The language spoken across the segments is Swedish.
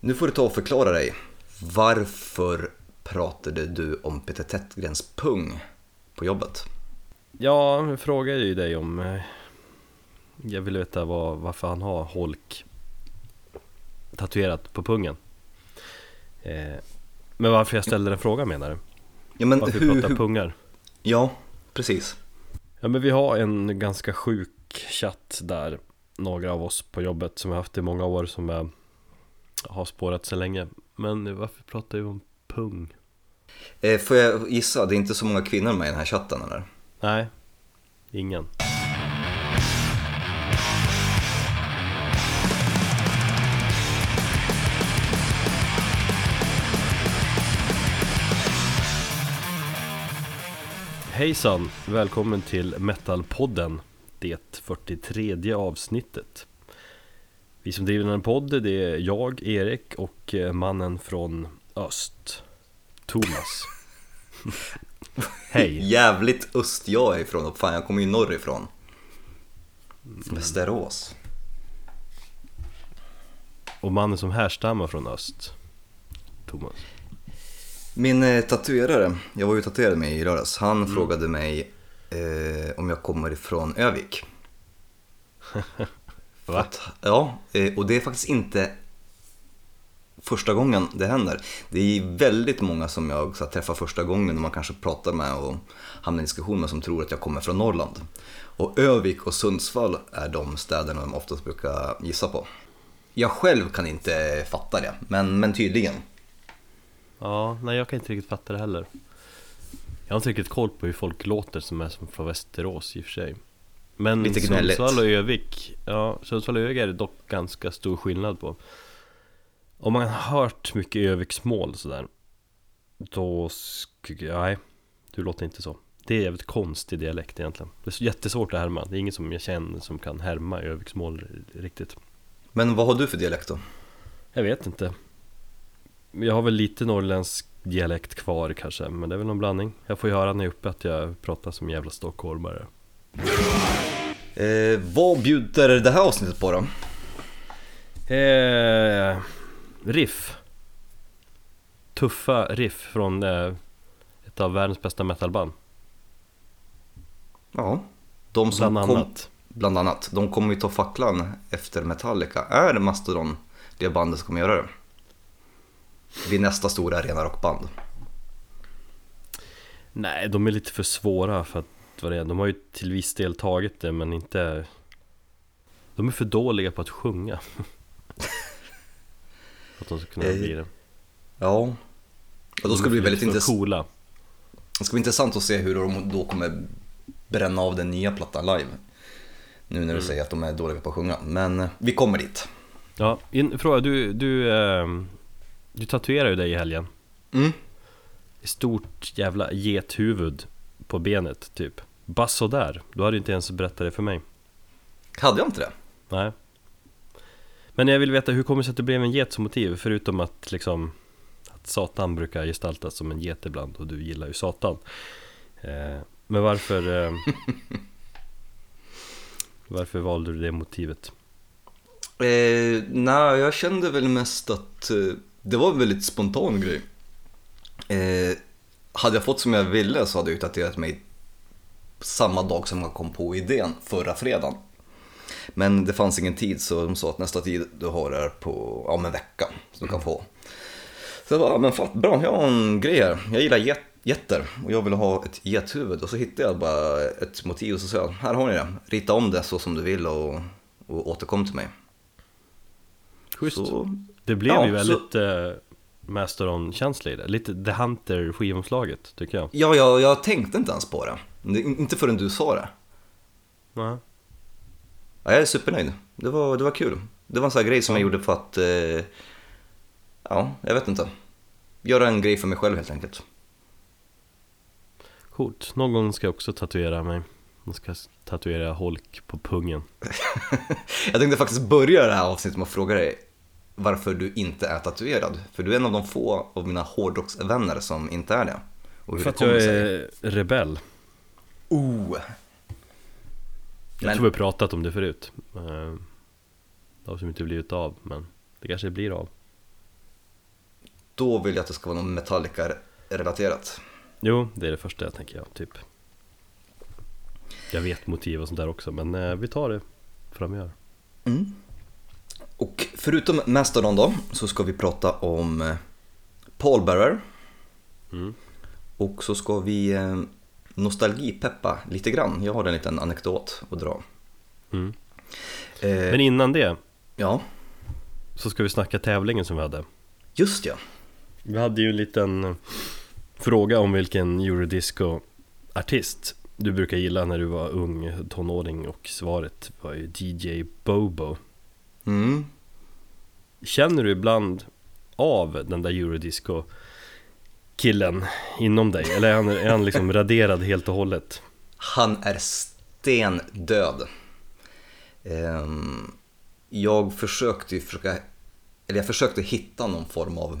Nu får du ta och förklara dig. Varför pratade du om Peter Tättgrens pung på jobbet? Ja, jag ju dig om eh, Jag vill veta vad, varför han har holk Tatuerat på pungen eh, Men varför jag ställde den frågan menar du? Ja, men Varför vi hur, pratar hur, pungar? ja, precis. Ja men vi har en ganska sjuk chatt där Några av oss på jobbet som har haft i många år som är, har spårat så länge Men varför pratar vi om pung? Eh, får jag gissa, det är inte så många kvinnor med i den här chatten eller? Nej, ingen Hejsan! Välkommen till Metalpodden Det 43 avsnittet Vi som driver den här podden det är jag, Erik och eh, mannen från öst Thomas Hej! Jävligt öst jag är ifrån och fan jag kommer ju norrifrån. Västerås. Och mannen som härstammar från öst Thomas Min eh, tatuerare, jag var ju tatuerad med i lördags, han frågade mig eh, om jag kommer ifrån Övik. Va? att- Ja, eh, och det är faktiskt inte första gången det händer. Det är väldigt många som jag så här, träffar första gången och man kanske pratar med och hamnar i diskussion med som tror att jag kommer från Norrland. Och Övik och Sundsvall är de städerna de oftast brukar gissa på. Jag själv kan inte fatta det, men, men tydligen. Ja, nej jag kan inte riktigt fatta det heller Jag har inte riktigt koll på hur folk låter som är som från Västerås i och för sig Men Lite gnälligt. Sundsvall och Övik Ja, Sundsvall och Övik är det dock ganska stor skillnad på. Om man har hört mycket Öviksmål sådär Då sk- nej, du låter inte så. Det är en jävligt konstig dialekt egentligen. Det är jättesvårt att härma. Det är ingen som jag känner som kan härma Öviksmål riktigt. Men vad har du för dialekt då? Jag vet inte. Jag har väl lite norrländsk dialekt kvar kanske Men det är väl någon blandning. Jag får ju höra när jag är uppe att jag pratar som jävla stockholmare Eh, vad bjuder det här avsnittet på då? eh, Riff Tuffa riff från eh, ett av världens bästa metalband Ja, de som Bland kom, annat bland annat. De kommer ju ta facklan efter Metallica. Är Mastodon det bandet som kommer göra det? Vid nästa stora arena rockband. Nej, de är lite för svåra för att vad det är. De har ju till viss del tagit det men inte De är för dåliga på att sjunga att de ska kunna Eh, bli det Ja, och då ska det bli väldigt intressant. coola Det ska bli intressant att se hur de då kommer bränna av den nya plattan live. Nu när du Mm. säger att de är dåliga på att sjunga. Men eh, vi kommer dit. Ja, in, fråga, du, du, ehm, du tatuerar ju dig i helgen Mm. Stort jävla gethuvud på benet typ Bara sådär, du hade inte ens berättat det för mig Hade jag inte det? Nej Men jag vill veta, hur kommer det sig att det blev en get som motiv? Förutom att liksom Att Satan brukar gestaltas som en get ibland och du gillar ju Satan eh, Men varför eh, Varför valde du det motivet? Eh, nej, jag kände väl mest att eh, det var en väldigt spontan grej. Eh, hade jag fått som jag ville så hade jag ju tatuerat mig samma dag som jag kom på idén, förra fredagen. Men det fanns ingen tid så de sa att nästa tid du har är på, ja, en vecka som du kan få. Så jag bara, men fan, bra, jag har en grej här. Jag gillar get, getter och jag vill ha ett gethuvud. Och så hittade jag bara ett motiv och så sa jag, här har ni det. Rita om det så som du vill och, och återkom till mig. Schysst Så, Det blev Ja, ju så- väldigt eh, Masteron-känsla i det Lite The Hunter skivomslaget tycker jag ja, jag, jag tänkte inte ens på det. Inte förrän du sa det. Nej. Ja, jag är supernöjd. Det var, det var kul. Det var en sån här grej som jag gjorde för att, eh, ja, jag vet inte. Göra en grej för mig själv helt enkelt. Coolt, någon gång ska jag också tatuera mig Jag ska tatuera holk på pungen Jag tänkte faktiskt börja det här avsnittet med att fråga dig varför du inte är tatuerad. För du är en av de få av mina hårdrocksvänner som inte är det. Och hur För att jag är rebell Oh! Jag Men- tror vi har pratat om det förut Eh, Det har som inte blivit av men det kanske blir av då vill jag att det ska vara något Metallica-relaterat. Jo, det är det första jag tänker, ja, typ Jag vet motiv och sånt där också, men eh, vi tar det framöver Mm. Och förutom Mastodon då, så ska vi prata om eh, Paul Bearer. Mm. Och så ska vi nostalgipeppa lite grann. Jag har en liten anekdot att dra. Mm. Eh, Men innan det, Ja, så ska vi snacka tävlingen som vi hade just ja. Vi hade ju en liten eh, fråga om vilken eurodisco-artist du brukar gilla när du var ung tonåring och svaret var ju DJ Bobo Mm. Känner du ibland av den där eurodisco killen inom dig? Eller är han, är han liksom raderad helt och hållet? Han är stendöd. Ehm, jag försökte ju försöka, eller jag försökte hitta någon form av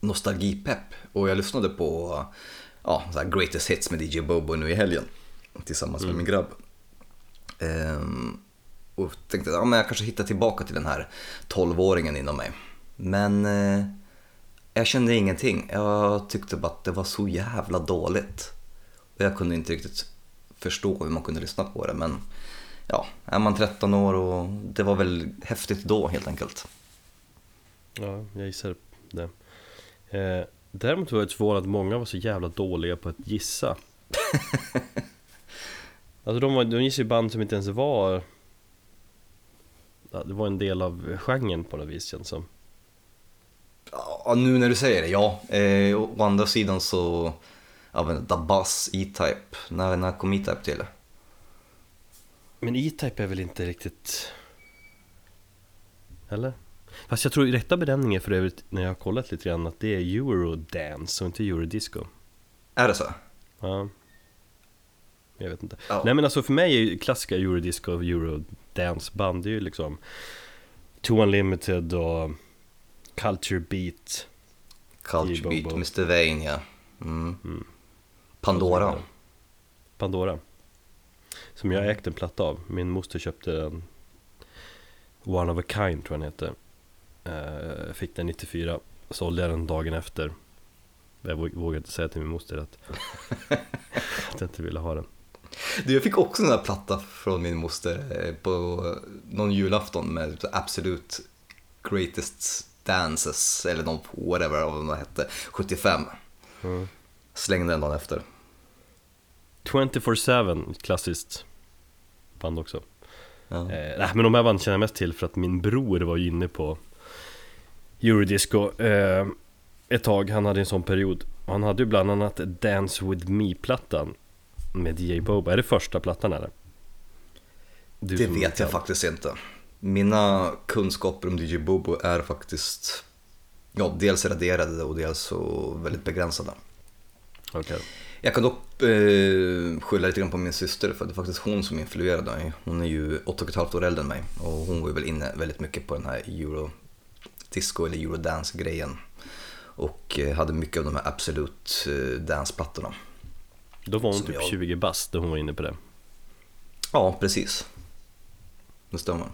nostalgipepp och jag lyssnade på ja, så greatest hits med DJ Bobo nu i helgen tillsammans med min grabb. Ehm, och tänkte att ja, men jag kanske hittar tillbaka till den här 12-åringen inom mig. Men eh, jag kände ingenting. Jag tyckte bara att det var så jävla dåligt. Och jag kunde inte riktigt förstå hur man kunde lyssna på det. Men ja, är man 13 år och det var väl häftigt då helt enkelt. Ja, jag gissar det eh, Däremot var jag förvånad att många var så jävla dåliga på att gissa Alltså de, var, de gissade ju band som inte ens var ja, Det var en del av genren på något vis känns som Ja, nu när du säger det, ja. Eh, å andra sidan så, ja men The Buzz, E-Type. När, när kom E-Type till? Men E-Type är väl inte riktigt Eller? Fast jag tror rätta benämningen för övrigt när jag har kollat lite grann att det är Eurodance och inte Eurodisco Är det så? Ja Jag vet inte Ja. Nej men alltså för mig är ju klassiska Eurodisco och Eurodance band Det är ju liksom Two Unlimited och Culture Beat Culture. Beat, Mr Vain ja. Mm. Mm. Pandora. Pandora Som jag ägt en platta av Min moster köpte en One of a kind tror jag den heter Eh, Fick den 94 Sålde jag den dagen efter Jag våg- vågade inte säga till min moster att Att jag inte ville ha den Du, jag fick också en sån här platta från min moster eh, på någon julafton med typ Absolute Greatest Dances eller någon whatever vad det hette, 75. mm. Slängde den dagen efter. 24-7 ett klassiskt band också Ja. eh, nej, Men de här banden känner jag mest till för att min bror var ju inne på Eurodisco eh, Ett tag, han hade en sån period Han hade ju bland annat Dance With Me-plattan Med DJ Boba, är det första plattan eller? Du Det vet jag faktiskt inte. Mina kunskaper om DJ Bobo är faktiskt ja, dels raderade och dels så väldigt begränsade. Okej. Jag kan dock eh, skylla lite grann på min syster för det är faktiskt hon som influerade mig. Hon är ju åtta och ett halvt år äldre än mig och hon var ju väl inne väldigt mycket på den här eurodisco eller eurodance-grejen. Och eh, hade mycket av de här absolut eh, dansplattorna. Då var hon typ jag- 20 bast då hon var inne på det Ja, precis. Det stämmer.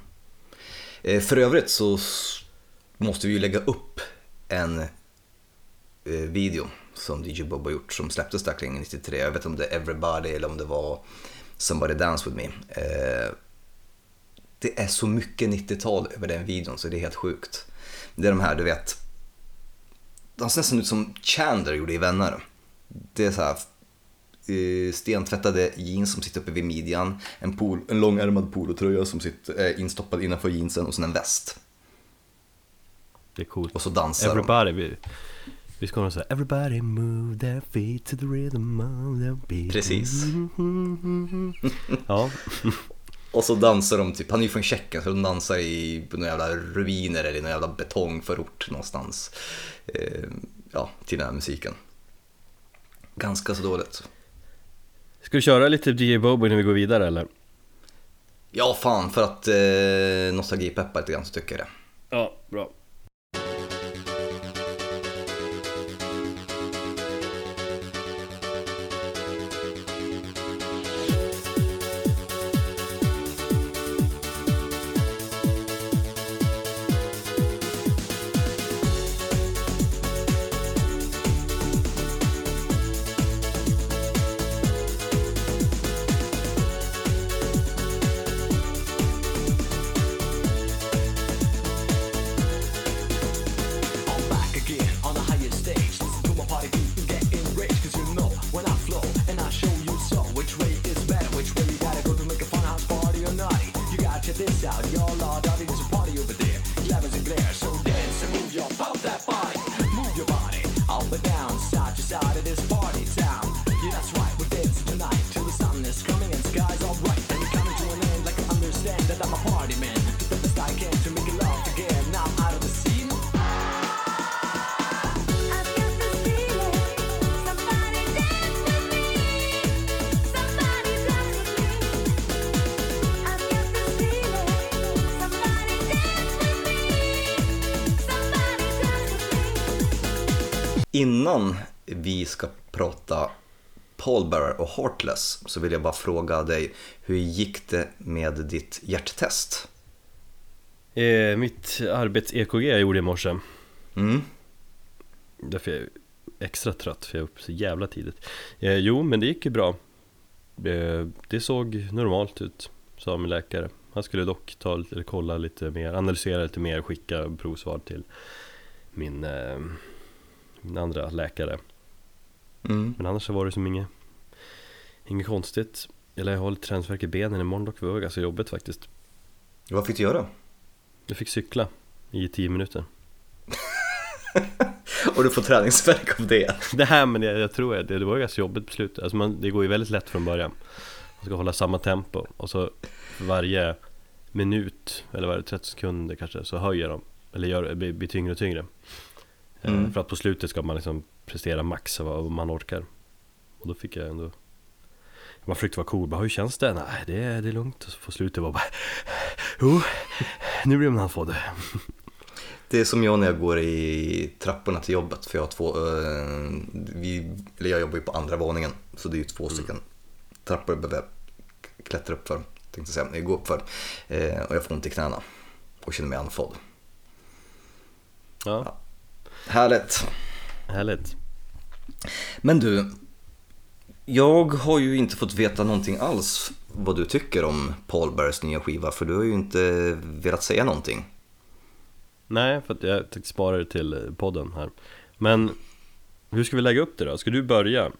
Eh, för övrigt så måste vi ju lägga upp en eh, video som DJ Bob har gjort som släpptes där kring 93. Jag vet inte om det är Everybody eller om det var Somebody Dance With Me. Eh, det är så mycket 90-tal över den videon så det är helt sjukt. Det är de här, du vet, de ser nästan ut som Chandler gjorde i Vänner. Det är så här stentvättade jeans som sitter uppe vid midjan, en, pol, en långärmad polotröja som sitter är instoppad innanför jeansen och sen en väst. Det är coolt Och så dansar de. Everybody, vi, vi ska nog säga Everybody move their feet to the rhythm of their beat Precis. Ja, Och så dansar de, typ, han är ju från Tjeckien så de dansar i några jävla ruiner eller i någon jävla betongförort någonstans. Eh, ja, till den här musiken. Ganska så dåligt. Ska vi köra lite DJ Bobo innan vi går vidare eller? Ja, fan för att eh, nostalgipeppa lite grann så tycker jag det. Ja, bra Innan vi ska prata Paul Bearer och Heartless så vill jag bara fråga dig, hur gick det med ditt hjärttest? Eh, mitt arbets-EKG jag gjorde i morse Mm. Därför är jag extra trött för jag är uppe så jävla tidigt eh, Jo men det gick ju bra eh, Det såg normalt ut Sa min läkare Han skulle dock ta, lite- eller kolla lite mer, analysera lite mer, skicka provsvar till min, eh, min andra läkare. Mm. Men annars så var det som inget Inget konstigt. Eller jag har lite träningsvärk i benen imorgon dock, det var ganska jobbigt faktiskt. Vad fick du göra? Jag fick cykla i 10 minuter. Och du får träningsvärk av det? Det här men jag, jag tror det, det var ganska jobbigt på slutet. Alltså man, Det går ju väldigt lätt från början. Man ska hålla samma tempo. Och så varje minut Eller varje 30 sekunder kanske så höjer de. Eller gör, blir, blir tyngre och tyngre Mm. För att på slutet ska man liksom prestera max av vad man orkar Och då fick jag ändå Man försökte vara cool, bara hur känns det? Nej det är, det är lugnt och så på slutet var bara Jo, nu blir man andfådd Det är som jag när jag går i trapporna till jobbet för jag har två, eh, vi, eller jag jobbar ju på andra våningen så det är ju två stycken trappor jag behöver klättra upp för, tänkte jag säga, nej, gå upp för. Eh, och jag får ont i knäna och känner mig andfådd. Ja, Härligt! härligt Men du, jag har ju inte fått veta någonting alls vad du tycker om Paul Bears nya skiva för du har ju inte velat säga någonting. Nej, för att jag tänkte spara det till eh, podden här Men hur ska vi lägga upp det då? Ska du börja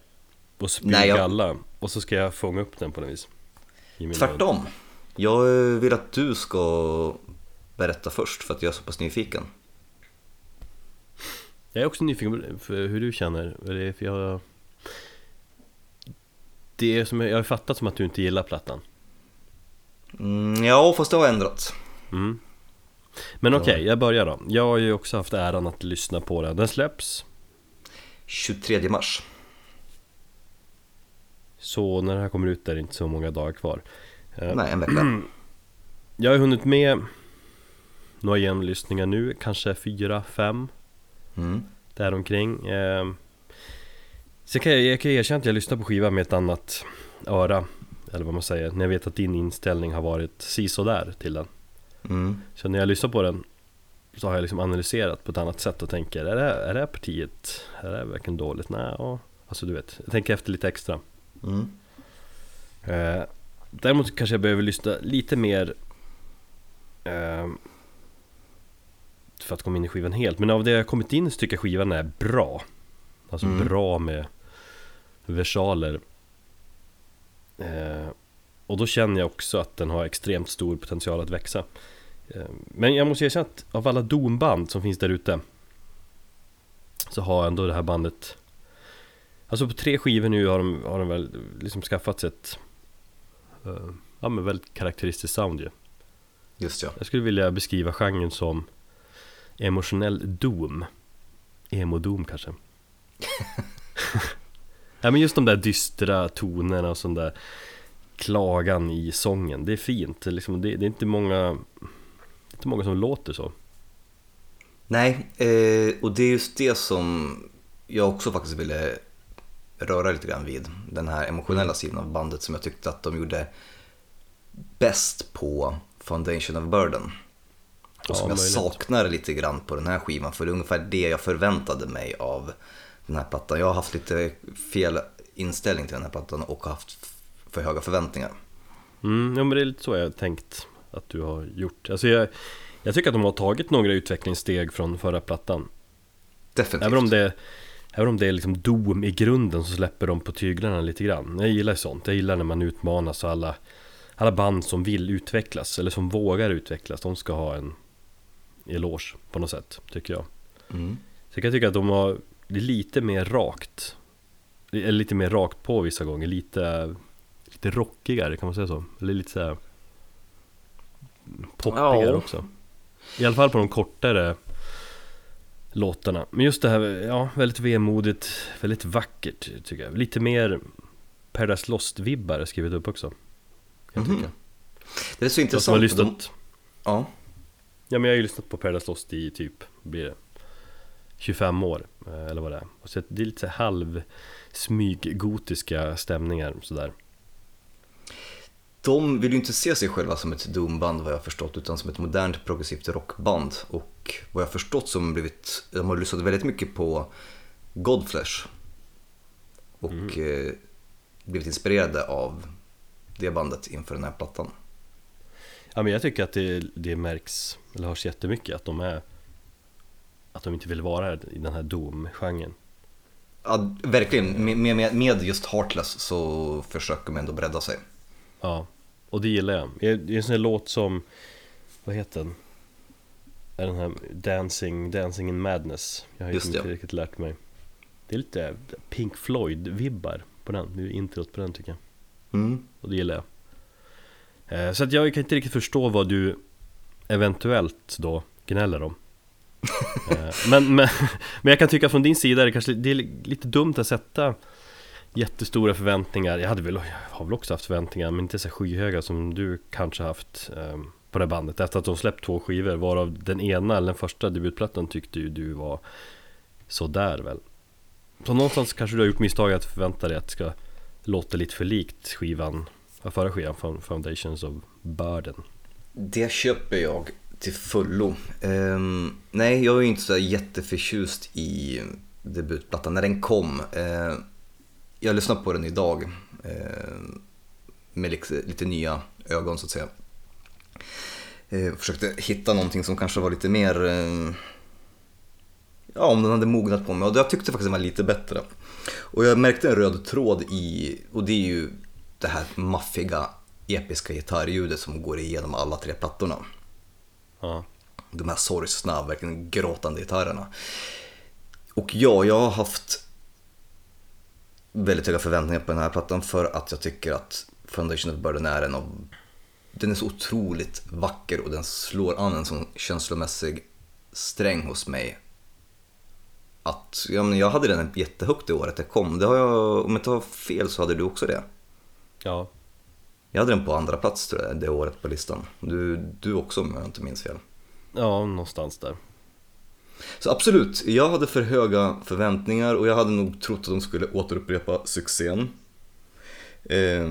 och spy jag- galla och så ska jag fånga upp den på något vis? Tvärtom. Jag vill att du ska berätta först för att jag är så pass nyfiken. Jag är också nyfiken på hur du känner, för jag Det är som, jag har fattat som att du inte gillar plattan Mm, ja, fast det har ändrat. mm. Men okej, jag börjar då Jag har ju också haft äran att lyssna på den Den släpps 23 mars. Så när det här kommer ut är det inte så många dagar kvar Eh, Nej, en vecka. Jag har hunnit med några genomlyssningar nu, kanske fyra, fem Mm. däromkring eh, Sen kan jag, jag kan erkänna att jag lyssnar på skivan med ett annat öra Eller vad man säger, när jag vet att din inställning har varit sisådär till den Mm. Så när jag lyssnar på den Så har jag liksom analyserat på ett annat sätt och tänker Är det, är det här partiet, är det här verkligen dåligt? Nej, ja Alltså du vet, jag tänker efter lite extra Mm. Eh, däremot kanske jag behöver lyssna lite mer eh, För att komma in i skivan helt. Men av det jag kommit in så tycker jag skivan är bra. Alltså Mm. bra med versaler. Eh, Och då känner jag också att den har extremt stor potential att växa. Eh, Men jag måste erkänna att av alla domband som finns där ute Så har ändå det här bandet. Alltså på tre skivor nu har de, har de väl liksom skaffat sig ett eh, Ja men väldigt karaktäristiskt sound ju. Just ja. Jag skulle vilja beskriva genren som Emotionell doom Emo-doom kanske Ja men just de där dystra tonerna och sån där Klagan i sången, det är fint det är, liksom, det, det är inte många det är inte många som låter så Nej, eh, och det är just det som jag också faktiskt ville röra lite grann vid. Den här emotionella sidan av bandet som jag tyckte att de gjorde bäst på Foundation of Burden. Och Ja, som jag möjligt. saknar lite grann på den här skivan, för det är ungefär det jag förväntade mig av den här plattan. Jag har haft lite fel inställning till den här plattan och haft för höga förväntningar. Mm, ja men det är lite så jag tänkt att du har gjort Alltså jag, jag tycker att de har tagit några utvecklingssteg från förra plattan Definitivt. Även om det Även om det är liksom dom i grunden så släpper de på tyglarna lite grann Jag gillar sånt, jag gillar när man utmanas och alla Alla band som vill utvecklas eller som vågar utvecklas De ska ha en eloge på något sätt, tycker jag Mm. Så jag kan tycka att de har Det är lite mer rakt Eller lite mer rakt på vissa gånger, lite Lite rockigare, kan man säga så? Eller lite såhär Poppigare Ja. också I alla fall på de kortare låtarna Men just det här, ja, väldigt vemodigt, väldigt vackert tycker jag Lite mer Paradise Lost-vibbar skrivit upp också Kan jag Mhm. tycka Det är så Jag som har intressant. lyssnat De, ja. Ja men jag har ju lyssnat på Paradise Lost i typ, blir det? 25 år eh, eller vad det är. Och så det är lite halv smyggotiska stämningar sådär. De vill ju inte se sig själva som ett doomband vad jag har förstått utan som ett modernt progressivt rockband och vad jag har förstått så har de blivit, de har lyssnat väldigt mycket på Godflesh och eh, blivit inspirerade av det bandet inför den här plattan. Ja men jag tycker att det, det märks, eller hörs jättemycket att de är Att de inte vill vara i den här Doom-genren Ja, verkligen. Med, med, med just Heartless så försöker de ändå bredda sig. Ja, och det gillar jag Det är en sån här låt som Vad heter den? Är den här Dancing, Dancing in Madness Jag har ju Just inte det. riktigt lärt mig Det är lite Pink Floyd-vibbar på den, det är introt på den tycker jag Mm. Och det gillar jag Så att jag kan inte riktigt förstå vad du eventuellt då gnäller om. Eh, men, men, men jag kan tycka från din sida det kanske det är lite dumt att sätta Jättestora förväntningar. Jag hade väl, jag har väl också haft förväntningar men inte så skyhöga som du kanske haft eh, På det bandet. Efter att de släppt två skivor varav den ena eller den första debutplattan tyckte ju du var Sådär väl. Så någonstans kanske du har gjort misstaget att förvänta dig att det ska låta lite för likt skivan Förra skivan, Foundations of Burden Det köper jag till fullo. Um, nej, jag är ju inte så jätteförtjust i debutplattan när den kom. Uh, jag lyssnade på den idag uh, med lite, lite nya ögon så att säga. Uh, försökte hitta någonting som kanske var lite mer, uh, ja om den hade mognat på mig och jag tyckte faktiskt den var lite bättre. Och jag märkte en röd tråd i, och det är ju det här maffiga episka gitarrljudet som går igenom alla tre plattorna. Ja, De här sorgsna, verkligen gråtande gitarrerna. Och ja, jag har haft väldigt höga förväntningar på den här plattan för att jag tycker att Foundation of Burden är en av... Den är så otroligt vacker och den slår an en sån känslomässig sträng hos mig. Att, ja, men jag hade den jättehögt det året det kom. Det har jag, om jag inte har fel så hade du också det. Ja, Jag hade den på andra plats tror jag, det året på listan. Du, du också om jag inte minns fel. ja någonstans där Så absolut, jag hade för höga förväntningar och jag hade nog trott att de skulle återupprepa succén eh,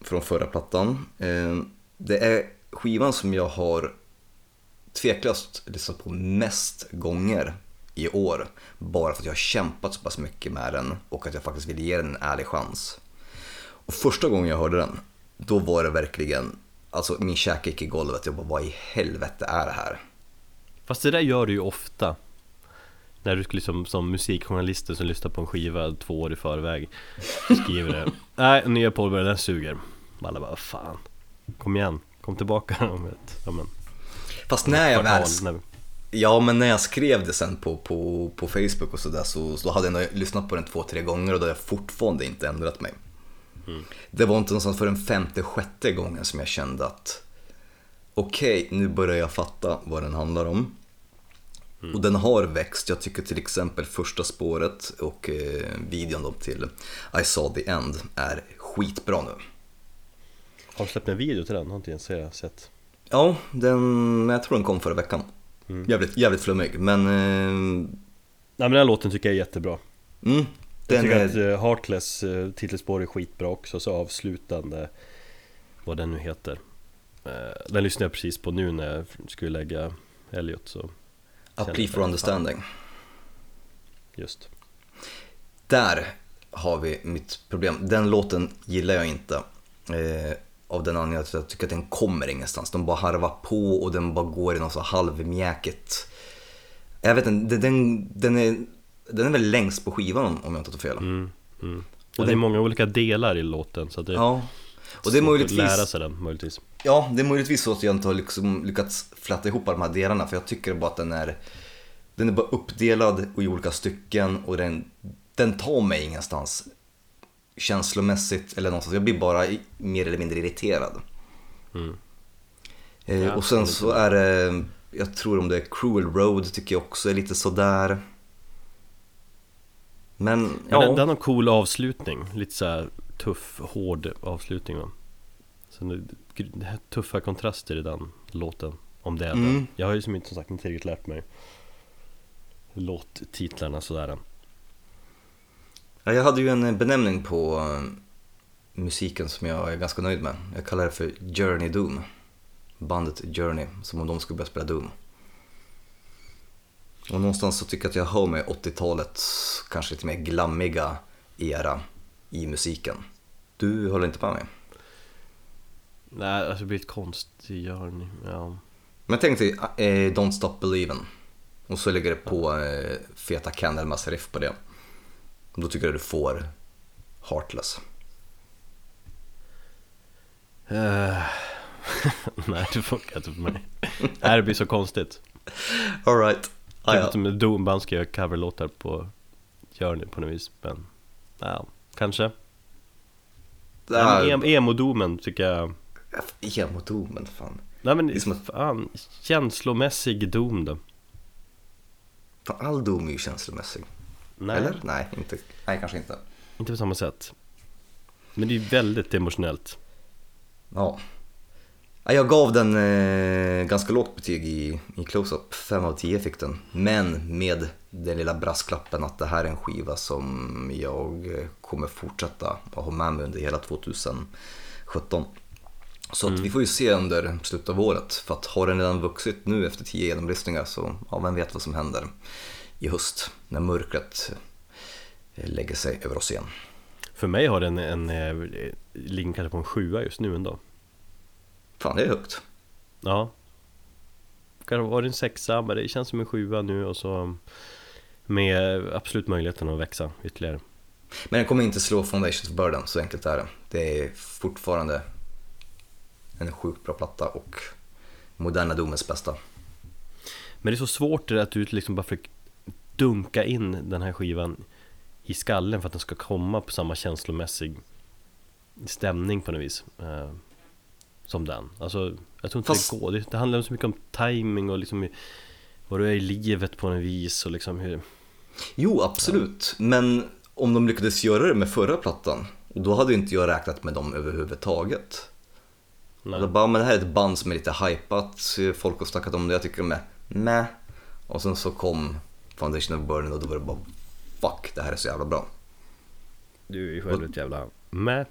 från förra plattan. Eh, det är skivan som jag har tveklöst lyssnat på mest gånger i år. Bara för att jag har kämpat så pass mycket med den och att jag faktiskt vill ge den en ärlig chans. Och första gången jag hörde den, då var det verkligen, alltså min käke gick i golvet. Jag bara, vad i helvete är det här? Fast det där gör du ju ofta När du liksom som musikjournalister som lyssnar på en skiva två år i förväg Skriver det Nej, nya Paul Bearer, den suger Alla bara, fan Kom igen, kom tillbaka om ett, ja, men, Fast när jag väl Ja, men när jag skrev det sen på, på, på Facebook och sådär så, så hade jag lyssnat på den två, tre gånger och då hade jag fortfarande inte ändrat mig. Det var inte någonstans för den femte, sjätte gången som jag kände att okej, nu börjar jag fatta vad den handlar om. Och den har växt. Jag tycker till exempel första spåret och eh, videon då till I saw the end är skitbra nu. Har du släppt en video till den? Har inte ens sett Ja, den, jag tror den kom förra veckan. Jävligt, jävligt flummig, men eh, Nej men den låten tycker jag är jättebra mm, Jag tycker är, att uh, Heartless uh, titelspår är skitbra också, så avslutande Vad den nu heter Eh, Den lyssnade jag precis på nu när jag skulle lägga Elliot så A plea for understanding. just Där har vi mitt problem. Den låten gillar jag inte. Eh, av den anledningen att jag tycker att den kommer ingenstans. De bara harvar på och den bara går i något så halvmjäkigt. Jag vet inte, den, den, är, den är väl längst på skivan om jag inte tar fel. mm, mm. Och Och det är många olika delar i låten så det Ja. Och det är svårt att lära sig den möjligtvis Ja, det är möjligtvis så att jag inte har liksom lyckats fläta ihop alla de här delarna för jag tycker bara att den är Den är bara uppdelad i olika stycken och den, den tar mig ingenstans känslomässigt eller någonstans. Jag blir bara mer eller mindre irriterad. Mm. Eh, Ja, och sen så är det, jag tror om det är Cruel Road tycker jag också är lite sådär. Men Men ja, den, den har cool avslutning, lite så här tuff, hård avslutning va? Så det, det tuffa kontraster i den låten Om det är Mm. den Jag har ju som inte, som sagt inte riktigt lärt mig låttitlarna sådär. Ja, jag hade ju en benämning på eh, musiken som jag är ganska nöjd med. Jag kallar det för Journey Doom. Bandet Journey, som om de skulle börja spela Doom. Och någonstans så tycker jag att jag hör mig 80-talets kanske lite mer glammiga era i musiken. Du håller inte med mig? Nej, alltså det blir ett journey, ja. Men tänk dig eh, Don't Stop Believin' och så lägger det på eh, feta Candlemass riff på det. Då tycker jag du får Heartless. Eh, Nej, det funkar inte för mig. Det blir så konstigt. Alright. Ah, ja. som ett Doomband ska göra coverlåtar på Journey på något vis, men ja, kanske. Men em- Emo-doomen tycker jag Emo-doomen, fan. Nej men Det är som att- fan, känslomässig doom då fan. All doom är ju känslomässig. Nej, Eller? Nej, inte. Nej, kanske inte. inte på samma sätt Men det är ju väldigt emotionellt Ja. Ja, Jag gav den eh, ganska lågt betyg i, i close-up, 5 av 10 fick den. Men med den lilla brasklappen att det här är en skiva som jag eh, kommer fortsätta att ha med mig under hela 2017. Så att vi får ju se under slutet av året, för att har den redan vuxit nu efter 10 genomlyssningar så ja, vem vet vad som händer i höst när mörkret eh, lägger sig över oss igen. För mig har den en, en ligger kanske på en sjua just nu ändå Fan, det är högt. Ja Kanske var det en sexa, men det känns som en sjua nu och så Med absolut möjligheten att växa ytterligare Men den kommer inte slå Foundations of Burden, så enkelt är det. Det är fortfarande en sjukt bra platta och moderna domens bästa. Men det är så svårt det där att du liksom bara försöker dunka in den här skivan i skallen för att den ska komma på samma känslomässig stämning på något vis eh, Som den Alltså jag tror inte Fast- det går, det, det handlar så mycket om timing och liksom vad du är i livet på något vis och liksom hur Jo, absolut. Men om de lyckades göra det med förra plattan, då hade inte jag räknat med dem överhuvudtaget. Nej. Då bara, men det här är ett band som är lite hypat, folk har snackat om det, jag tycker de är meh. Och sen så kom Foundation of Burden och då var det bara fuck, det här är så jävla bra. Du är ju själv ett jävla med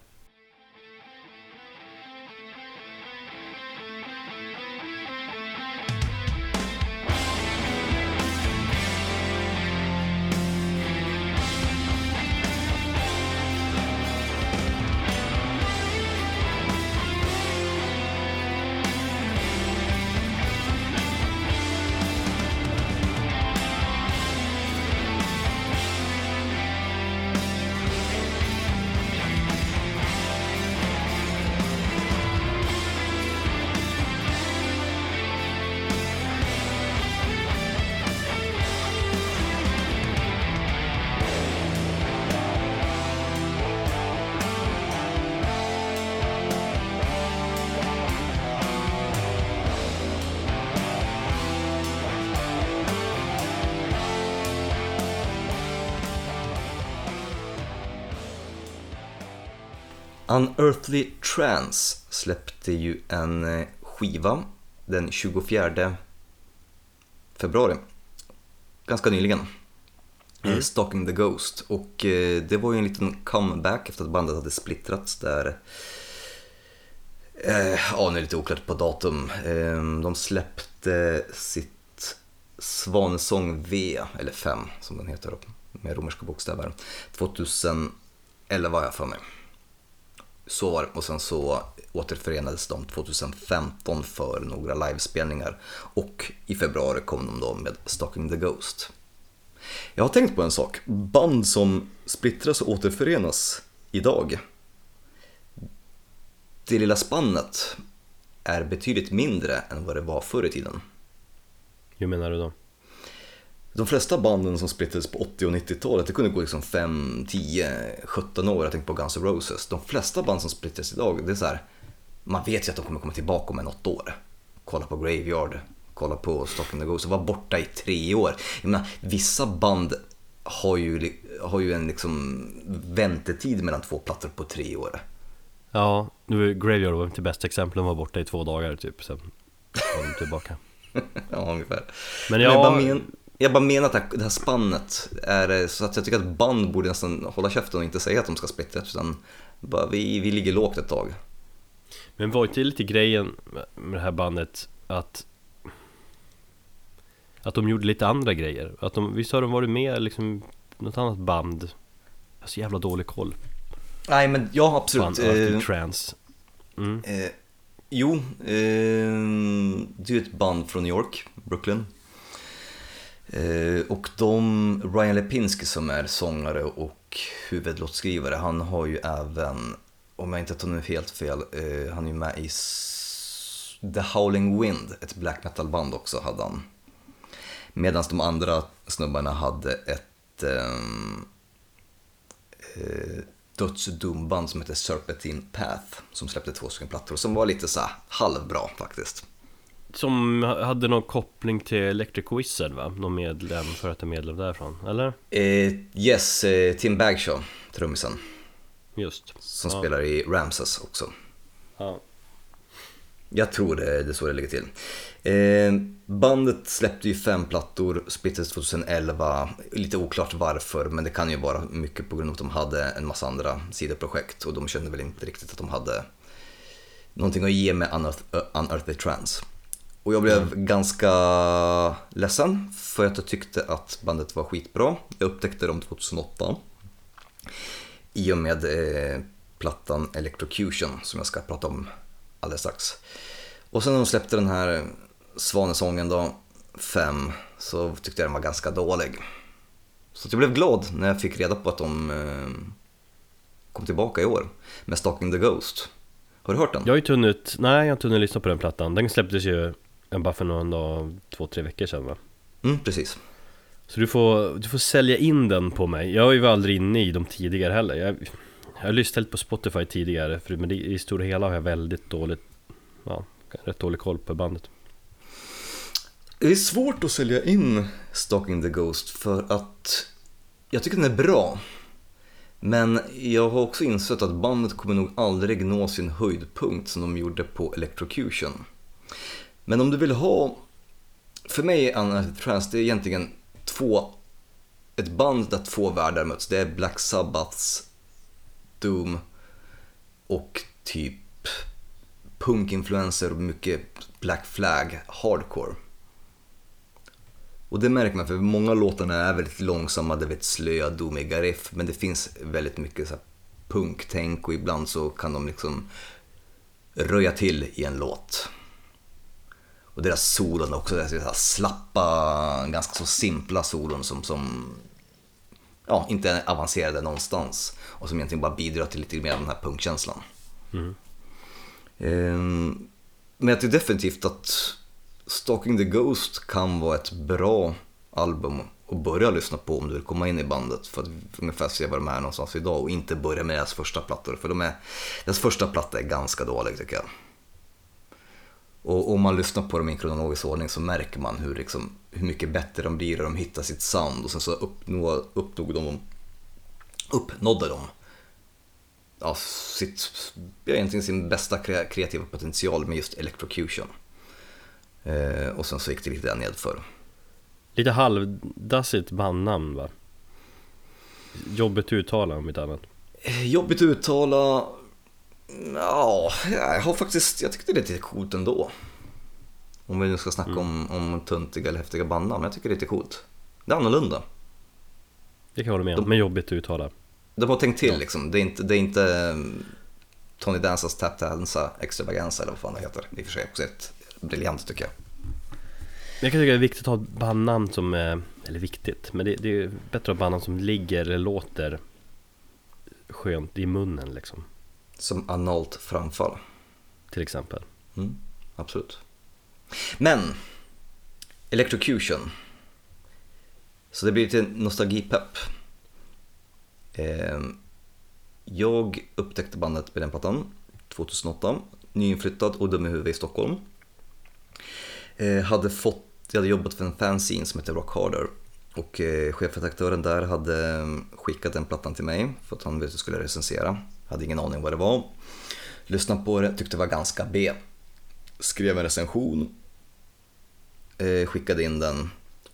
Unearthly Trance släppte ju en eh, skiva den 24 februari. Ganska nyligen. Mm. Stalking the Ghost. Och eh, det var ju en liten comeback efter att bandet hade splittrats där. Eh, ja, nu är det lite oklart på datum. Eh, de släppte sitt Svanesång V, eller 5 som den heter med romerska bokstäver. 2011 har jag för mig. Så var det. Och sen så återförenades de 2015 för några livespelningar. Och i februari kom de då med Stalking the Ghost. Jag har tänkt på en sak. Band som splittras och återförenas idag. Det lilla spannet är betydligt mindre än vad det var förr i tiden. Hur menar du då? De flesta banden som splittrades på 80 och 90-talet, det kunde gå liksom 5, 10, 17 år. Jag tänker på Guns N' Roses. De flesta band som splittras idag, det är så här, man vet ju att de kommer komma tillbaka om en åtta år. Kolla på Graveyard, kolla på Stalking the Ghost, och vara borta i tre år. Jag menar, vissa band har ju, har ju en liksom väntetid mellan två plattor på tre år. Ja, nu är Graveyard var inte bästa exemplet, de var borta i två dagar typ, sen kom de tillbaka ja, ungefär. Men jag bara ja, men- Jag bara menar att det här- det här spannet är så att jag tycker att band borde nästan hålla käften och inte säga att de ska splittra utan bara vi, vi ligger lågt ett tag. Men var inte lite grejen med det här bandet att Att de gjorde lite andra grejer? Att de, visst har de varit med liksom något annat band? Jag har så jävla dålig koll Nej men ja absolut. Arctic Eh, Trance mm. eh, jo, eh, det är ett band från New York, Brooklyn. Eh, och de, Ryan Lepinski som är sångare och huvudlåtskrivare, han har ju även, om jag inte tar nu helt fel, eh, han är ju med i The Howling Wind, ett black metal-band också hade han. Medan de andra snubbarna hade ett eh, eh dödsdumband som heter Serpentine Path som släppte två stycken plattor som var lite så här halvbra faktiskt. Som hade någon koppling till Electric Wizard va? Någon medlem, för att medlem därifrån, eller? Eh, yes, eh, Tim Bagshaw, trummisen, Just som Ja. spelar i Ramses också. Ja, Jag tror det, det är så det ligger till. Eh, bandet släppte ju fem plattor, splittrades 2011. Lite oklart varför, men det kan ju vara mycket på grund av att de hade en massa andra sidoprojekt och de kände väl inte riktigt att de hade någonting att ge med Unearth- Unearthly Trance. Och jag blev ganska ledsen för att jag tyckte att bandet var skitbra. Jag upptäckte dem 2008 i och med eh, plattan Electrocution som jag ska prata om alldeles strax. Och sen när de släppte den här Svanesången då, 5, så tyckte jag den var ganska dålig. Så jag blev glad när jag fick reda på att de eh, kom tillbaka i år med Stalking the Ghost. Har du hört den? Jag har ju tunnit, nej jag har inte hunnit lyssna på den plattan Den släpptes ju bara för någon dag, två, tre veckor sedan va? Mm, precis. Så du får, du får sälja in den på mig Jag var ju aldrig inne i dem tidigare heller Jag, jag har lyssnat lite på Spotify tidigare för, Men det, i stora hela har jag väldigt dåligt Ja, rätt dålig koll på bandet Det är svårt att sälja in Stalking the Ghost för att jag tycker den är bra. Men jag har också insett att bandet kommer nog aldrig nå sin höjdpunkt som de gjorde på Electrocution. Men om du vill ha, för mig är Unearthly Trance, det är egentligen två, ett band där två världar möts. Det är Black Sabbaths Doom och typ punkinfluenser och mycket Black Flag hardcore. Och det märker man för många låtarna är väldigt långsamma, det är väldigt slöa, domiga riff, men det finns väldigt mycket så här punktänk och ibland så kan de liksom röja till i en låt. Och deras solon också, det är så slappa, ganska så simpla solon som, som ja, inte är avancerade någonstans och som egentligen bara bidrar till lite mer av den här punkkänslan. Ehm, Men jag tycker definitivt att Stalking the Ghost kan vara ett bra album att börja lyssna på om du vill komma in i bandet för att ungefär se var de är någonstans idag och inte börja med deras första plattor för de är, deras första platta är ganska dålig tycker jag. Och om man lyssnar på dem i kronologisk ordning så märker man hur, liksom, hur mycket bättre de blir och de hittar sitt sound och sen så uppnå, uppnådde de, uppnådde de ja, sitt, egentligen sin bästa kre- kreativa potential med just electrocution. Eh, och sen så gick det lite nedför. Lite halvdassigt bandnamn va? Jobbigt att uttala om inte annat Eh, Jobbigt att uttala. Ja, jag har faktiskt, jag tyckte det är lite coolt ändå. Om vi nu ska snacka om, om töntiga eller häftiga bandnamn, jag tycker det är lite coolt. Det är annorlunda. Det kan jag hålla med om, men jobbigt att uttala De har tänkt till liksom. Det är inte, det är inte um, Tony Danzas Tap Danza Extravaganza eller vad fan det heter. I och för sig också ett briljant tycker jag. Jag kan tycka det är viktigt att ha ett bandnamn som, eh, eller viktigt, men det, det är bättre att ha bandnamn som ligger eller låter skönt i munnen liksom, Som analt framfall. till exempel. Mm, absolut. Men, Electrocution. Så det blir lite nostalgipepp. Eh, jag upptäckte bandet med den plattan 2008, nyinflyttad och dum i huvudet i Stockholm. Eh, hade fått, jag hade jobbat för en fanzine som heter Rock Harder och eh, chefredaktören där hade eh, skickat den plattan till mig för att han ville att jag skulle recensera. Hade ingen aning vad det var. Lyssnade på det, tyckte det var ganska B. Skrev en recension, eh, skickade in den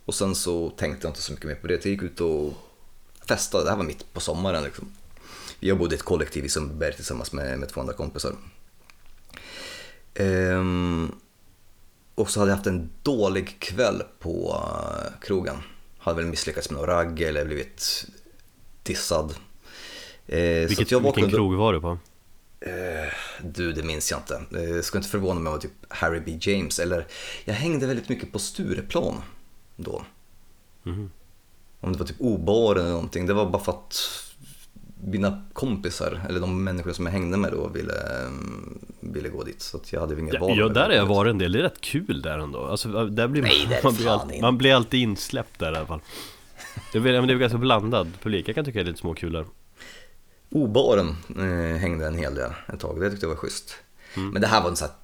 Och sen så tänkte jag inte så mycket mer på det. Jag gick ut och festade, det här var mitt på sommaren liksom. Jag bodde i ett kollektiv i Sundbyberg tillsammans med, med två andra kompisar. Ehm, och så hade jag haft en dålig kväll på eh, krogen. Hade väl misslyckats med någon ragg eller blivit dissad. Eh, Vilket, jag vilken krog var du på? Eh, du, det minns jag inte. Det eh, skulle inte förvåna mig om det var typ Harry B. James eller jag hängde väldigt mycket på Stureplan då. Mm. Om det var typ Obar eller någonting. Det var bara för att mina kompisar, eller de människor som jag hängde med då, ville, ville gå dit. Så att jag hade inga ja, val. Ja, där har jag varit en del. Det är rätt kul där ändå. Alltså, där blir Nej, man, man, blir alltid, man blir alltid insläppt där i alla fall. Det är, det är ganska blandad publik. Jag kan tycka det är lite småkul där. O-baren eh, hängde en hel del ett tag, det tyckte jag var schysst. Mm. Men det här var en sån här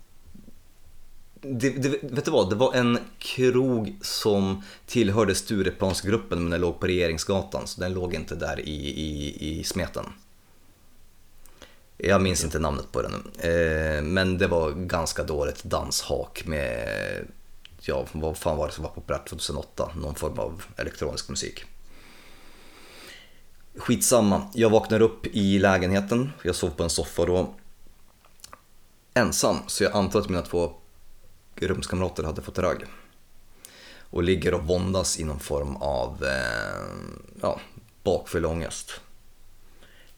det, det, vet du vad, det var en krog som tillhörde Stureplansgruppen men den låg på Regeringsgatan så den låg inte där i, i, i smeten. Jag minns inte namnet på den eh, men det var ganska dåligt danshak med, ja vad fan var det som var populärt 2008? Någon form av elektronisk musik. Skitsamma, jag vaknar upp i lägenheten, jag sov på en soffa då. Ensam, så jag antar att mina två rumskamrater hade fått ragg. Och ligger och våndas i någon form av eh, ja, bakfull ångest.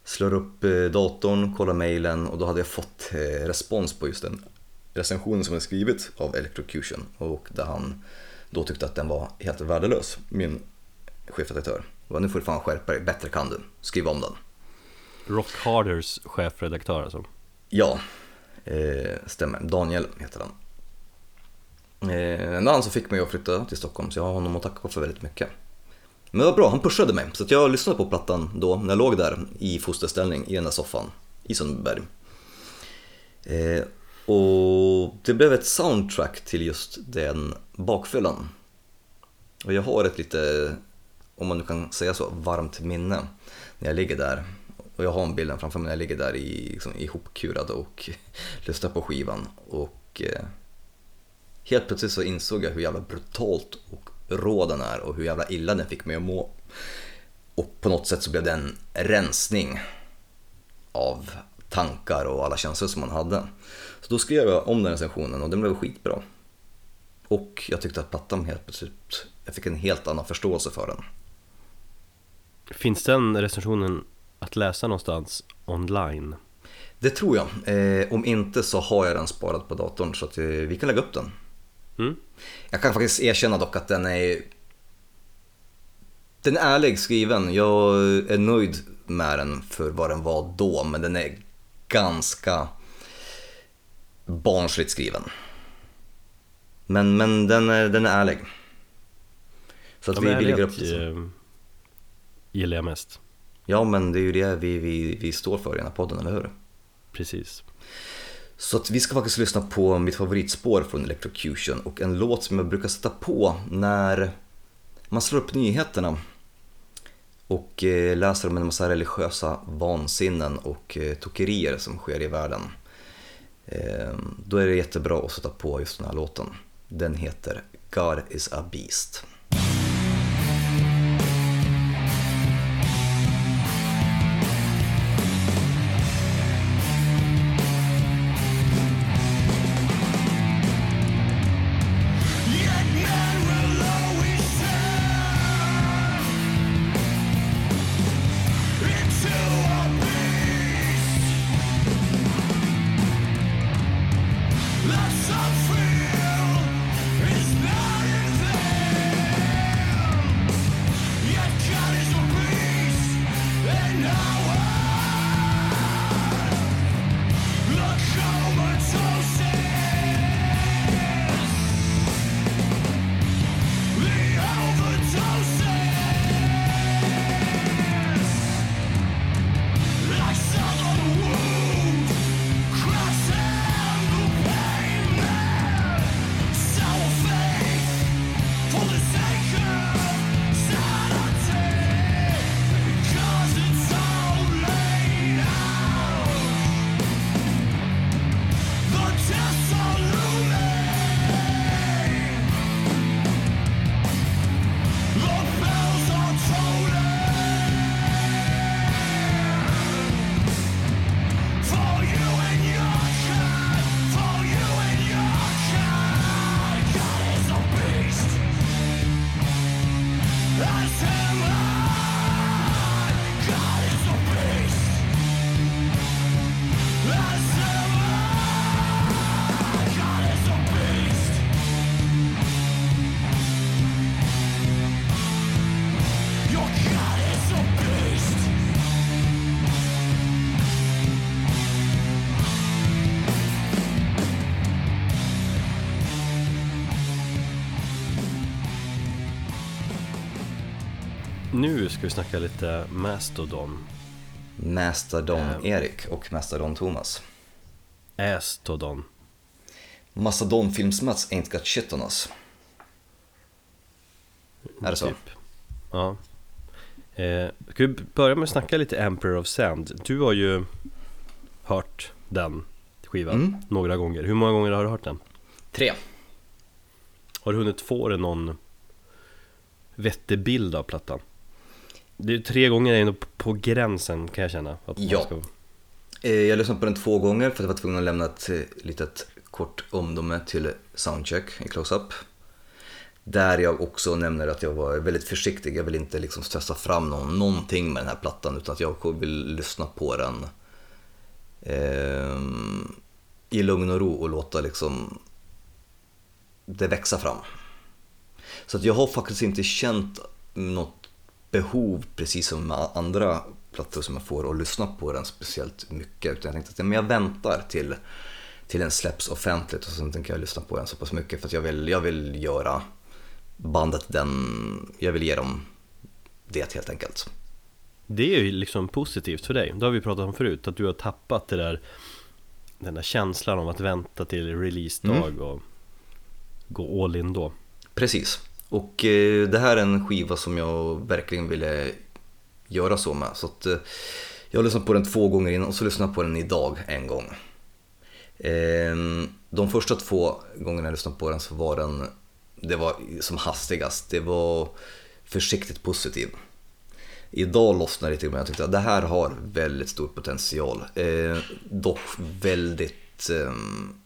Slår upp eh, datorn, kollar mejlen och då hade jag fått eh, respons på just den recensionen som jag skrivit av Electrocution och där han då tyckte att den var helt värdelös, min chefredaktör. Och nu får du fan skärpa dig, bättre kan du, skriv om den. Rock Harders chefredaktör alltså? Ja, eh, stämmer. Daniel heter han. Eh, en annan som fick mig att flytta till Stockholm så jag har honom att tacka för väldigt mycket. Men det var bra, han pushade mig så jag lyssnade på plattan då när jag låg där i fosterställning i den där soffan i Sundbyberg. Eh, och det blev ett soundtrack till just den bakfyllan. Och jag har ett lite, om man nu kan säga så, varmt minne när jag ligger där. Och jag har en bilden framför mig när jag ligger där i, liksom, ihopkurad och lyssnar på skivan. Och eh, helt plötsligt så insåg jag hur jävla brutalt och rå den är och hur jävla illa den fick mig att må. Och på något sätt så blev det en rensning av tankar och alla känslor som man hade. Så då skrev jag om den recensionen och den blev skitbra. Och jag tyckte att plattan helt plötsligt, jag fick en helt annan förståelse för den. Finns den recensionen att läsa någonstans online? Det tror jag. Eh, om inte så har jag den sparad på datorn så att eh, vi kan lägga upp den. Mm. Jag kan faktiskt erkänna dock att den är den är ärlig skriven. Jag är nöjd med den för vad den var då, men den är ganska barnsligt skriven. Men, men den, är, den är ärlig. Så att vi, vi lägger upp det. Eh, gillar jag mest. Ja, men det är ju det vi, vi, vi står för i den här podden, eller hur? Precis. Så vi ska faktiskt lyssna på mitt favoritspår från Electrocution och en låt som jag brukar sätta på när man slår upp nyheterna och eh, läser om en massa religiösa vansinnen och eh, tokerier som sker i världen. Ehm, då är det jättebra att sätta på just den här låten. Den heter God is a Beast. Ska vi snacka lite Mastodon Mastodon-Erik och Mastodon-Thomas. Astodon Mastodon-films-Mats ain't got shit on us. Är det så? Typ. Ja eh, Ska vi börja med att snacka lite Emperor of Sand? Du har ju hört den skivan Mm. några gånger Hur många gånger har du hört den? Tre. Har du hunnit få dig någon vettig bild av plattan? Det är tre gånger är ändå på gränsen kan jag känna Ja. ska... Eh, Jag lyssnade på den två gånger för att jag var tvungen att lämna ett eh, litet kort omdöme till Soundcheck i Close-Up. Där jag också nämner att jag var väldigt försiktig. Jag vill inte liksom stressa fram någon, någonting med den här plattan utan att jag vill lyssna på den ehm, i lugn och ro och låta liksom det växa fram. Så att jag har faktiskt inte känt något behov, precis som med andra plattor som jag får, att lyssna på den speciellt mycket. Utan jag tänkte att ja, men jag väntar till, till den släpps offentligt och sen tänker jag lyssna på den så pass mycket för att jag vill, jag vill göra bandet den, jag vill ge dem det helt enkelt. Det är ju liksom positivt för dig, det har vi pratat om förut, att du har tappat det där Den där känslan om att vänta till releasedag Mm. och gå all in då Precis. Och eh, det här är en skiva som jag verkligen ville göra så med. Så att, eh, jag har lyssnat på den två gånger innan och så lyssnade jag på den idag en gång. Eh, de första två gångerna jag lyssnade på den så var den, det var som hastigast, det var försiktigt positiv. Idag lossnade det lite men jag tyckte att det här har väldigt stor potential. Eh, dock väldigt ehm,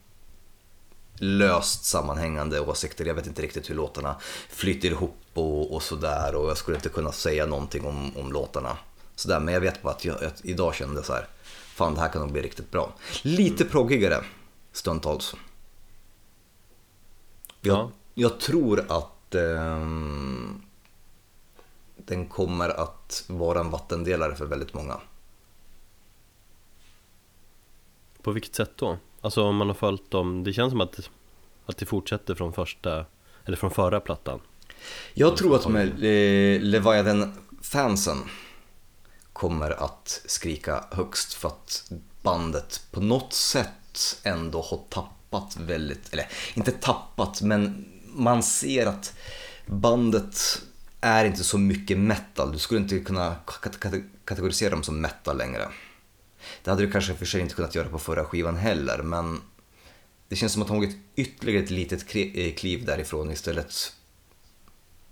löst sammanhängande åsikter. Jag vet inte riktigt hur låtarna flyter ihop och, och sådär och jag skulle inte kunna säga någonting om, om låtarna. Sådär, men jag vet bara att jag att idag kände jag så här, fan det här kan nog bli riktigt bra. Lite proggigare stundtals. Jag, Ja. jag tror att ehm, den kommer att vara en vattendelare för väldigt många. På vilket sätt då? Alltså om man har följt dem, det känns som att, att det fortsätter från första, eller från förra plattan Jag tror att med eh, Leviathan-fansen kommer att skrika högst för att bandet på något sätt ändå har tappat väldigt, eller inte tappat men man ser att bandet är inte så mycket metal. Du skulle inte kunna kat- kat- kategorisera dem som metal längre. Det hade du kanske för sig inte kunnat göra på förra skivan heller men det känns som att har tagit ytterligare ett litet eh, kliv därifrån istället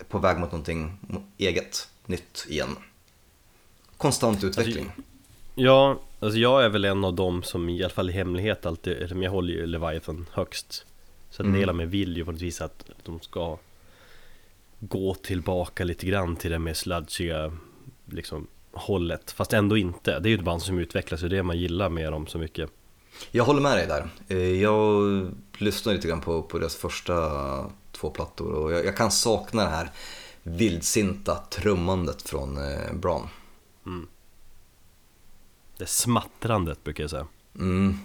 på väg mot någonting eget, nytt igen. Konstant utveckling. Ja, alltså jag är väl en av dem som i alla fall i hemlighet alltid, eller jag håller ju Leviathan högst Så en Mm. del av mig vill ju på något vis att de ska gå tillbaka lite grann till det mer sludgiga liksom hållet Fast ändå inte, det är ju ett band som utvecklas och det är det man gillar med dem så mycket Jag håller med dig där. Eh, Jag lyssnade lite grann på, på deras första två plattor och jag, jag kan sakna det här vildsinta trummandet från eh, Braun. Det smattrandet brukar jag säga Mm,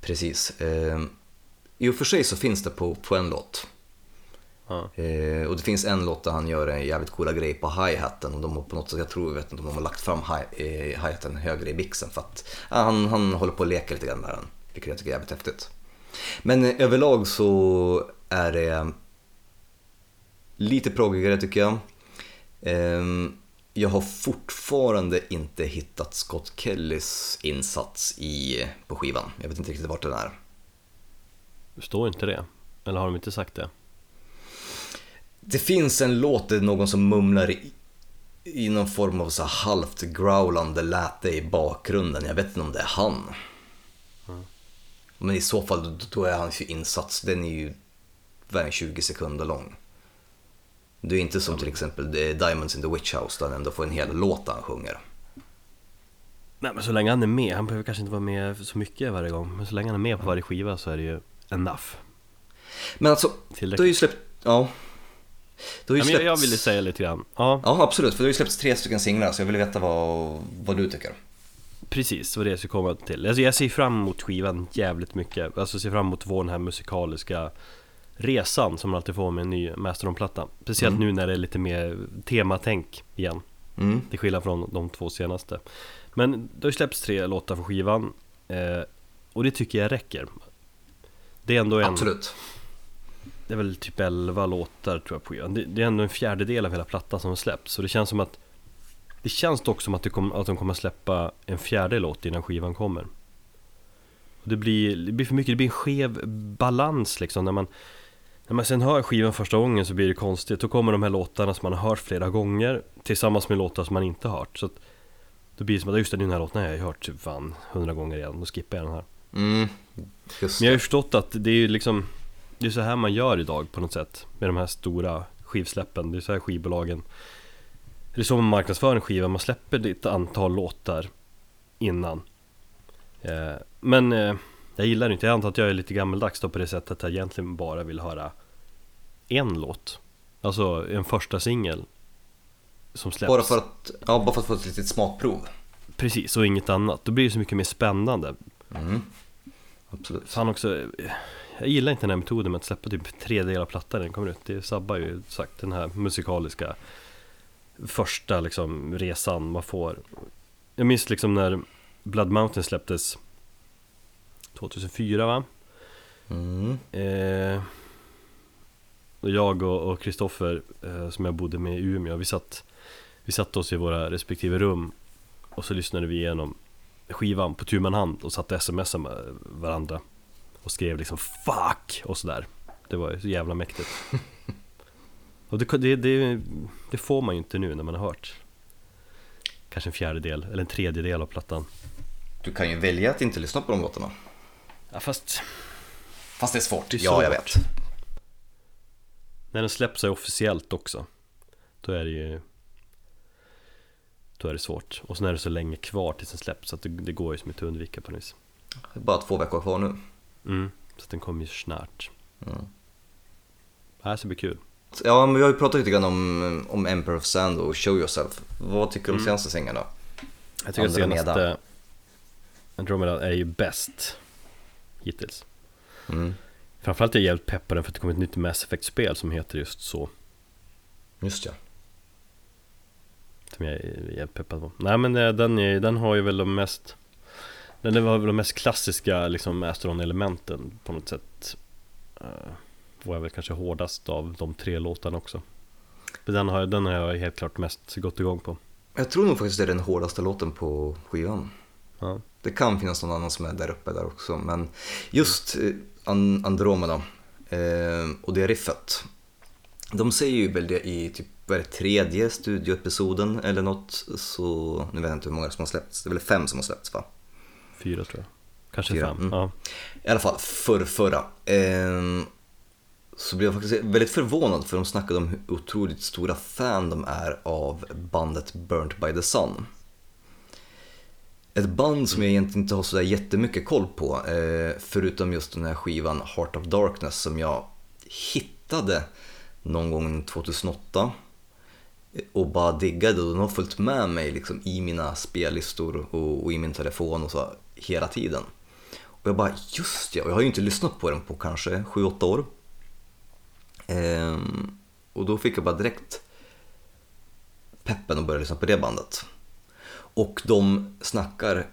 precis. Eh, I och för sig så finns det på, på en låt. Ja. Eh, och det finns en låt där han gör en jävligt coola grej på hi-haten och de har på något sätt, jag tror, jag vet inte om de har lagt fram hi- eh, hi-haten högre i mixen för att ja, han, han håller på att leka lite grann med den, vilket jag tycker är jävligt häftigt. Men eh, överlag så är det lite proggigare tycker jag. Ehm, jag har fortfarande inte hittat Scott Kellys insats i, på skivan. Jag vet inte riktigt vart den är. Står inte det? Eller har de inte sagt det? Det finns en låt där någon som mumlar i, i någon form av så halvt growlande läte i bakgrunden. Jag vet inte om det är han. Men i så fall då, är hans insats, den är ju den, 20 sekunder lång. Det är inte som till exempel Diamonds in the Witch House där han ändå får en hel låt där han sjunger. Nej men så länge han är med, han behöver kanske inte vara med så mycket varje gång Men så länge han är med på varje skiva så är det ju enough Men alltså, du har ju släppt, ja. Du har ju men jag, släppts- ville säga lite grann Ja, Ja absolut, för det har ju släppts tre stycken singlar så jag vill veta vad, vad du tycker. precis vad det jag ska komma till Alltså jag ser fram emot skivan jävligt mycket Alltså ser fram emot få den här musikaliska resan som man alltid får med en ny Mastodon-platta Speciellt Mm. nu när det är lite mer tematänk igen Mm. Till skillnad från de två senaste. Men det har släppts tre låtar för skivan. Eh, och det tycker jag räcker. Det är ändå en, Absolut. Det är väl typ 11 låtar tror jag på skivan. Det, det är ändå en fjärdedel av hela plattan som har släppts. Så det känns som att det känns dock som att, det kom, att de kommer släppa en fjärde låt innan skivan kommer. Och det, blir, det blir för mycket, det blir en skev balans liksom när man när man sen hör skivan första gången så blir det konstigt. Då kommer de här låtarna som man har hört flera gånger tillsammans med låtar som man inte har hört. Så att då blir det som att just det, den här låten har jag hört typ fan hundra gånger redan, då skippar jag den här. Mm. Men jag har ju förstått att det är ju liksom Det är så här man gör idag på något sätt Med de här stora skivsläppen. Det är så här skivbolagen Det är så man marknadsför en skiva. Man släpper ett antal låtar Innan. Eh, Men eh, Jag gillar det inte Jag antar att jag är lite gammeldags då på det sättet att jag egentligen bara vill höra En låt. Alltså en första singel Som släpps. Bara för att, ja, bara för att få ett litet smakprov. Precis, och inget annat. Då blir det så mycket mer spännande. Mm. Absolut. Fan också, jag gillar inte den här metoden med att släppa typ tre delar av plattan när den kommer ut. Det sabbar ju sagt den här musikaliska första liksom resan man får. Jag minns liksom när Blood Mountain släpptes 2004 va? Mm. Eh, och jag och Kristoffer eh, som jag bodde med i Umeå, vi satt, vi satt oss i våra respektive rum och så lyssnade vi igenom skivan på tu hand och satt och smsade med varandra och skrev liksom 'fuck' och sådär. Det var ju så jävla mäktigt. Och det, det, det, det får man ju inte nu när man har hört kanske en fjärdedel eller en tredjedel av plattan. Du kan ju välja att inte lyssna på de låtarna. Ja, fast Fast det är svårt. Det är ja, jag vet. När den släpps sig officiellt också Då är det ju Då är det svårt Och sen är det så länge kvar tills den släpps Så att det, det går ju som inte att undvika på något vis Det är bara två veckor kvar nu. Mm. Så att den kommer ju snart Mm. Det här ska bli kul Ja, men vi har ju pratat lite grann om, om Emperor of Sand och Show Yourself. Vad tycker du om Mm. senaste singeln då? Jag tycker att Andromeda. senaste Andromeda är ju bäst Hittills Mm. Framförallt är jag jävligt pepp på den för att det kommer ett nytt Mass Effect-spel som heter just så Just ja. Som jag är jävligt peppad på Nej men eh, den, är, den har ju väl de mest Den har väl de mest klassiska liksom Astron-elementen på något sätt uh, Och är väl kanske hårdast av de tre låtarna också Men den har, den har jag helt klart mest gått igång på Jag tror nog faktiskt det är den hårdaste låten på skivan. Ja, Det kan finnas någon annan som är där uppe där också, men just eh, An- Andromeda eh, och det riffet. De säger ju väl det i typ vad är det, tredje studioepisoden eller något, så nu vet jag inte hur många som har släppts. Det är väl fem som har släppts va? Fyra tror jag Kanske Fyra, fem, mm. ja I alla fall förr, förra. Ehm, så blev jag faktiskt väldigt förvånad för de snackade om hur otroligt stora fan de är av bandet Burnt by the Sun. Ett band som jag egentligen inte har sådär jättemycket koll på, eh, förutom just den här skivan Heart of Darkness som jag hittade någon gång 2008 och bara diggade och den har följt med mig liksom i mina spellistor och, och i min telefon och så hela tiden. Och jag bara, just ja, och jag har ju inte lyssnat på den på kanske 7-8 år. Ehm, och då fick jag bara direkt peppen och börja lyssna på det bandet. Och de snackar,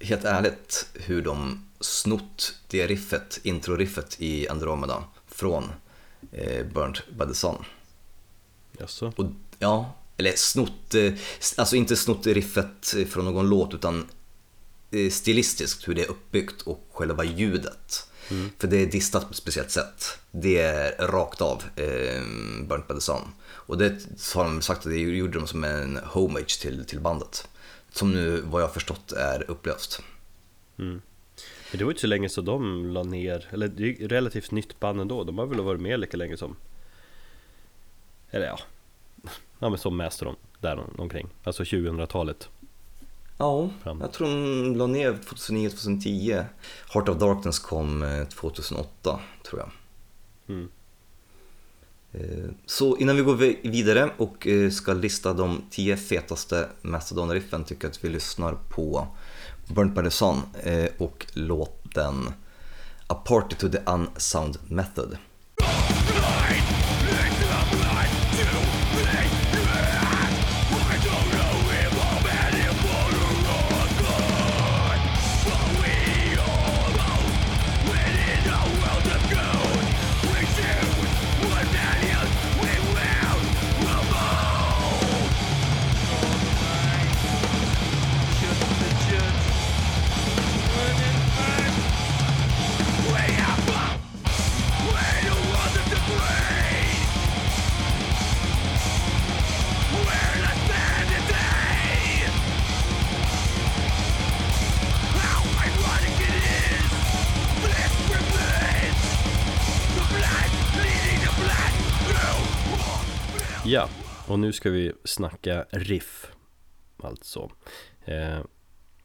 helt ärligt, hur de snott det riffet, intro-riffet i Andromeda från eh, Burnt by the Sun. Jaså? Och, ja, eller snott, eh, alltså inte snott riffet från någon låt utan stilistiskt hur det är uppbyggt och själva ljudet. För det är distat på ett speciellt sätt. Det är rakt av eh, Burnt by the Sun. Och det har de sagt att det gjorde de som en homage till, till bandet. Som nu, vad jag har förstått, är upplöst. Men det var ju inte så länge så de la ner, eller det är ju relativt nytt band ändå De har väl varit med lika länge som Eller ja Ja men som Mastodon, där om- omkring Alltså 2000-talet Ja, Fram. jag tror de la ner 2009-2010. Heart of Darkness kom eh, 2008, tror jag. mm. Eh, Så innan vi går vi- vidare och eh, ska lista de 10 fetaste Mastodon-riffen tycker jag att vi lyssnar på Burnt by the Sun eh, och låten A Party to the Unsound Method. Nu ska vi snacka riff Alltså. Eh,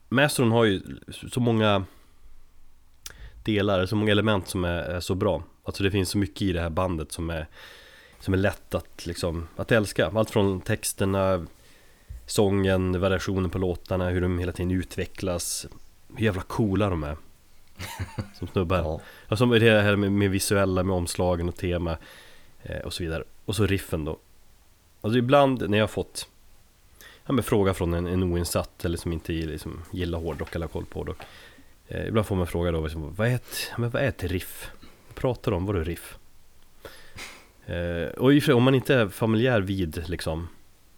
Mastron har ju så många delar, så många element som är, är, så bra. Alltså det finns så mycket i det här bandet som är Som är lätt att liksom, att älska. Allt från texterna Sången, variationen på låtarna, hur de hela tiden utvecklas Hur jävla coola de är. Som snubbar. Ja. Som det här med, med visuella, med omslagen och tema eh, Och så vidare. Och så riffen då Alltså ibland när jag har fått ja, men fråga från en, en oinsatt eller som inte liksom, gillar hårdrock eller har koll på hårdrock eh, Ibland får man fråga då, liksom, vad, är ett, men vad är ett riff? Vad pratar du om? Vadå riff? Eh, och i om man inte är familjär vid liksom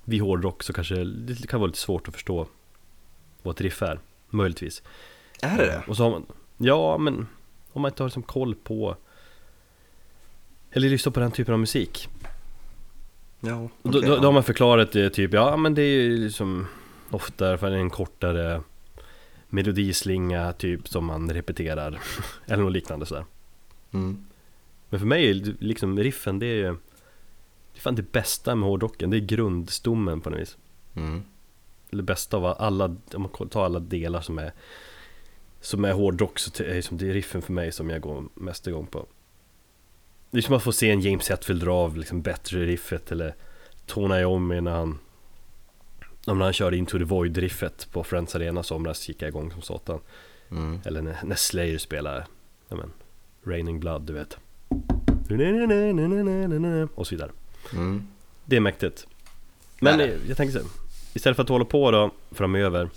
Vid hårdrock så kanske det kan vara lite svårt att förstå Vad ett riff är, möjligtvis Är det det? Och så har man, ja men Om man inte har liksom koll på Eller lyssnar på den typen av musik Ja, okay, då, då, då, har man förklarat det typ, ja men det är ju liksom ofta för en kortare melodislinga typ som man repeterar eller något liknande sådär. Mm. Men för mig, liksom riffen det är ju Det är fan det bästa med hårdrocken, det är grundstommen på något vis. Mm. Det bästa av alla, om man tar alla delar som är Som är hårdrock så är det, är riffen för mig som jag går mest igång på. Det är som att få se en James Hetfield dra av liksom bättre riffet eller Tony Iommi när han när han körde Into the Void-riffet på Friends Arena somras gick jag igång som satan mm. Eller när, när Slayer spelar men, Raining Blood, du vet Och så vidare mm. Det är mäktigt Men Nej. jag tänker så Istället för att hålla på då framöver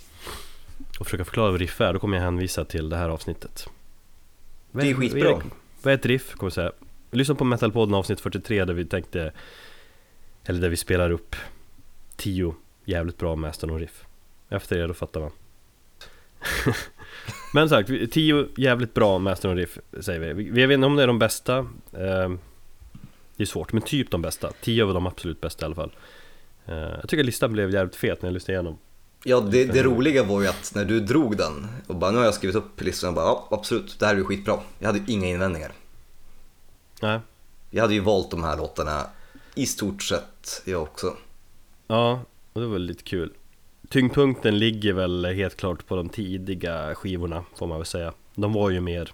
Och försöka förklara vad riff är, då kommer jag hänvisa till det här avsnittet Det är skitbra Vad är ett riff? Kommer jag säga Lyssna på Metalpodden avsnitt 43 där vi tänkte Eller där vi spelar upp 10 jävligt bra Master riff. Efter det då fattar man. Men sagt, 10 jävligt bra Master riff säger vi. Vi vet inte om det är de bästa eh, Det är svårt, men typ de bästa. 10 av de absolut bästa i alla fall. Eh, Jag tycker listan blev jävligt fet när jag lyssnade igenom. Ja, det, det roliga var ju att när du drog den och bara nu har jag skrivit upp listan och bara ja, absolut, det här är ju skitbra. Jag hade inga invändningar. Nej. Jag hade ju valt de här låtarna i stort sett jag också. Ja, och det var lite kul. Tyngdpunkten ligger väl helt klart på de tidiga skivorna får man väl säga. De var ju mer,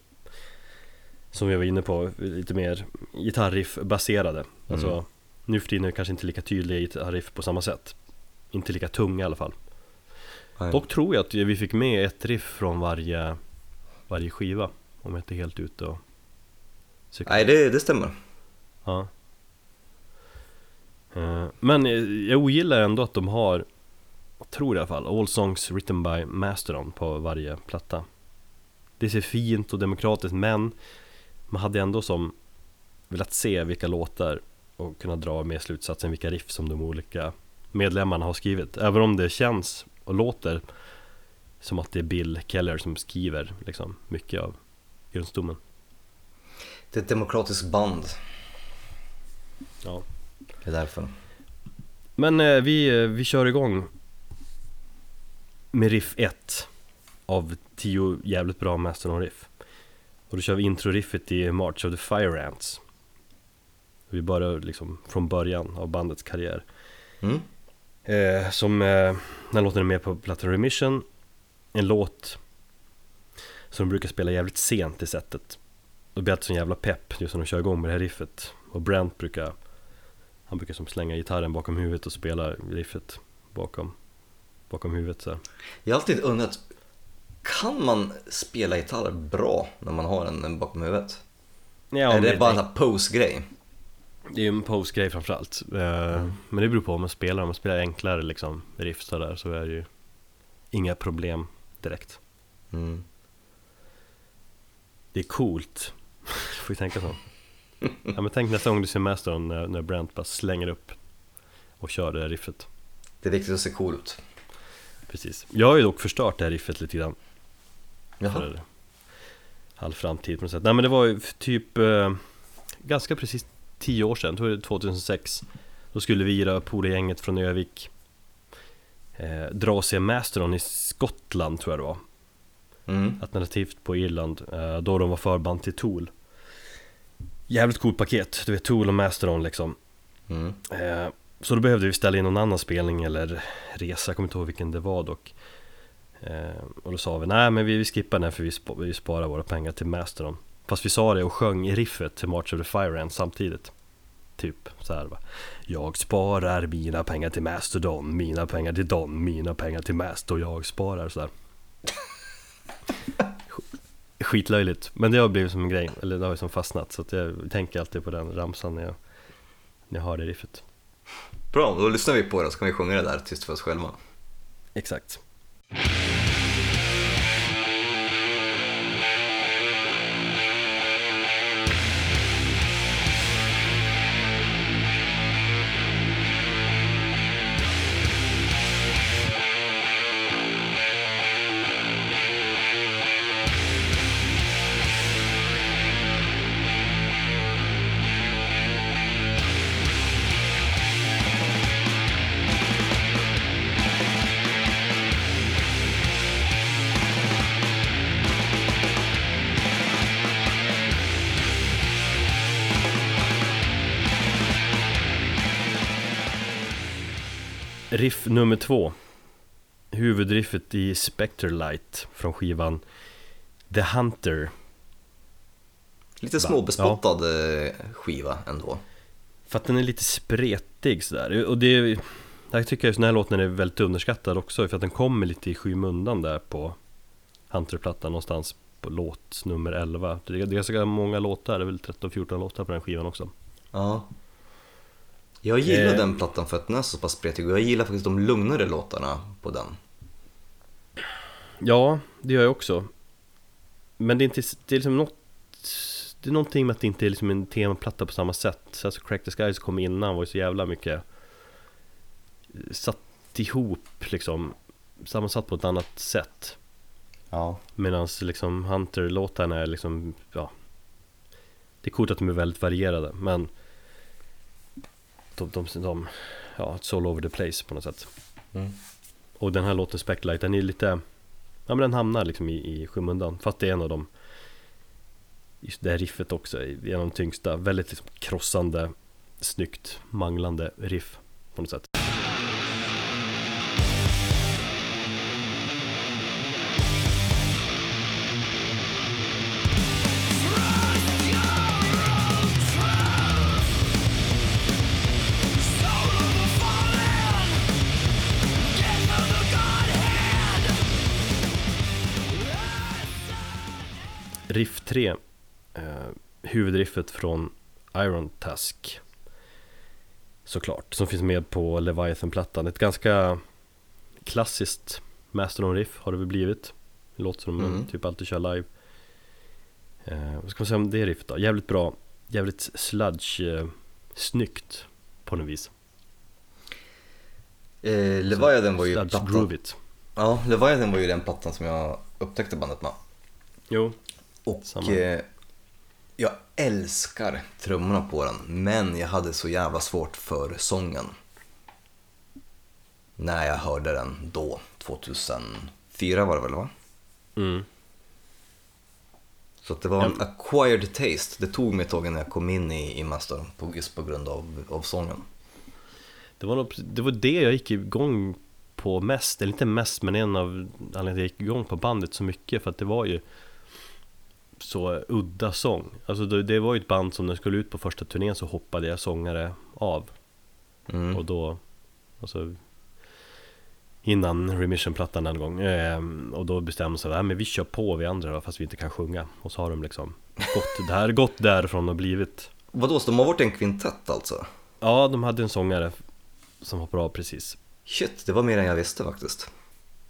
som vi var inne på, lite mer gitarriff baserade. Mm. Alltså, nu för tiden är det kanske inte lika tydliga gitarriff på samma sätt. Inte lika tunga i alla fall. Nej. Dock tror jag att vi fick med ett riff från varje, varje skiva. Om jag inte är helt ute och Nej, det, det stämmer. Ja. Eh, men jag ogillar ändå att de har, jag tror i alla fall, All Songs Written by Mastodon på varje platta. Det ser fint och demokratiskt men man hade ändå som velat se vilka låtar och kunna dra med slutsatsen vilka riff som de olika medlemmarna har skrivit. Även om det känns och låter som att det är Bill Keller som skriver liksom mycket av grundstommen. Det är ett demokratiskt band. Ja. Det är därför. Men eh, vi, eh, vi kör igång med riff 1 av 10 jävligt bra Mastodon-riff. Och då kör vi intro-riffet i March of the Fire Ants. Vi börjar liksom från början av bandets karriär. Mm. Eh, som, eh, den låten är med på plattan Remission. En låt som de brukar spela jävligt sent i setet. Då blir det alltid sån jävla pepp just när de kör igång med det här riffet. Och Brent brukar Han brukar som slänga gitarren bakom huvudet och spela riffet bakom Bakom huvudet så här. Jag har alltid undrat Kan man spela gitarr bra när man har den bakom huvudet? Ja, är det, det bara en pose-grej? Det är ju en pose-grej framförallt eh, mm. Men det beror på om man spelar, om man spelar enklare liksom riff där så är det ju Inga problem direkt mm. Det är coolt Får ju tänka så. Ja men tänk nästa gång du ser Mastodon när, när Brent bara slänger upp och kör det där riffet. Det är viktigt att se cool ut. Precis. Jag har ju dock förstört det här riffet lite grann. Jaha. All framtid på något sätt. Nej men det var ju typ eh, Ganska precis 10 år sedan, tror jag 2006 Då skulle vi, då, polargänget från Övik. Eh, Dra och se Mastodon i Skottland tror jag det var mm. Alternativt på Irland, eh, då de var förband till Tool. Jävligt coolt paket, du vet Tool och Mastodon liksom. Mm. eh, Så då behövde vi ställa in någon annan spelning eller resa, jag kommer inte ihåg vilken det var dock. Eh, Och då sa vi, nej men vi, skippar den här för vi, sp vi sparar våra pengar till Mastodon. Fast vi sa det och sjöng i riffet till March of the Fire Ant samtidigt. Typ så här va. Jag sparar mina pengar till Mastodon, mina pengar till Don, mina pengar till Mast och jag sparar. Sådär Skitlöjligt, men det har blivit som en grej, eller det har ju som fastnat så att jag tänker alltid på den ramsan när jag, när jag hör det riffet. Bra, då lyssnar vi på det så kan vi sjunga det där tyst för oss själva. Exakt Riff nummer två Huvudriffet i Spectre Light från skivan The Hunter Lite småbespottad ja. skiva ändå. För att den är lite spretig sådär. Och det, jag tycker att den här låten är väldigt underskattad också för att den kommer lite i skymundan där på Hunter-plattan någonstans på låt nummer 11. Det är ganska många låtar, det är väl 13-14 låtar på den skivan också. Ja. Jag gillar eh. den plattan för att den är så pass spretig och jag gillar faktiskt de lugnare låtarna på den. Ja, det gör jag också. Men det är inte, det är liksom något Det är någonting med att det inte är liksom en temaplatta på samma sätt. Alltså Crack the Sky som kom innan var ju så jävla mycket Satt ihop liksom Sammansatt på ett annat sätt. Ja. Medan liksom Hunter-låtarna är liksom, ja Det är coolt att de är väldigt varierade men de, de, de ja, it's all over the place på något sätt. Mm. Och den här låten Speclight, den är lite, ja men den hamnar liksom i, i skymundan. Fast det är en av de, just det här riffet också, en av de tyngsta, väldigt liksom krossande, snyggt, manglande riff på något sätt. 3 eh, Huvudriffet från Iron Tusk Såklart, som finns med på Leviathan-plattan. Ett ganska klassiskt Mastodon-riff har det väl blivit. Det låter som mm. man typ alltid kör live. Eh, Vad ska man säga om det riffet då? Jävligt bra Jävligt sludge eh, Snyggt På något vis. Eh, Leviathan var ju plattan. Ja, Leviathan var ju den plattan som jag upptäckte bandet med. Jo, och eh, jag älskar trummorna på den, men jag hade så jävla svårt för sången. När jag hörde den då, 2004 var det väl va? Mm. Så det var en acquired taste. Det tog mig ett tag när jag kom in i, i Master just på grund av, av sången. Det var, nog, det var det jag gick igång på mest, eller inte mest men en av anledningarna jag gick igång på bandet så mycket för att det var ju så udda sång. Alltså det, det var ju ett band som när jag skulle ut på första turnén så hoppade jag sångare av. Mm. Och då, alltså innan Remission-plattan en gång. Eh, och då bestämde de sig, att men vi kör på vi andra då, fast vi inte kan sjunga. Och så har de liksom gått, där, gått därifrån och blivit Vadå, så de har varit en kvintett alltså? Ja, de hade en sångare som hoppade av precis Shit, det var mer än jag visste faktiskt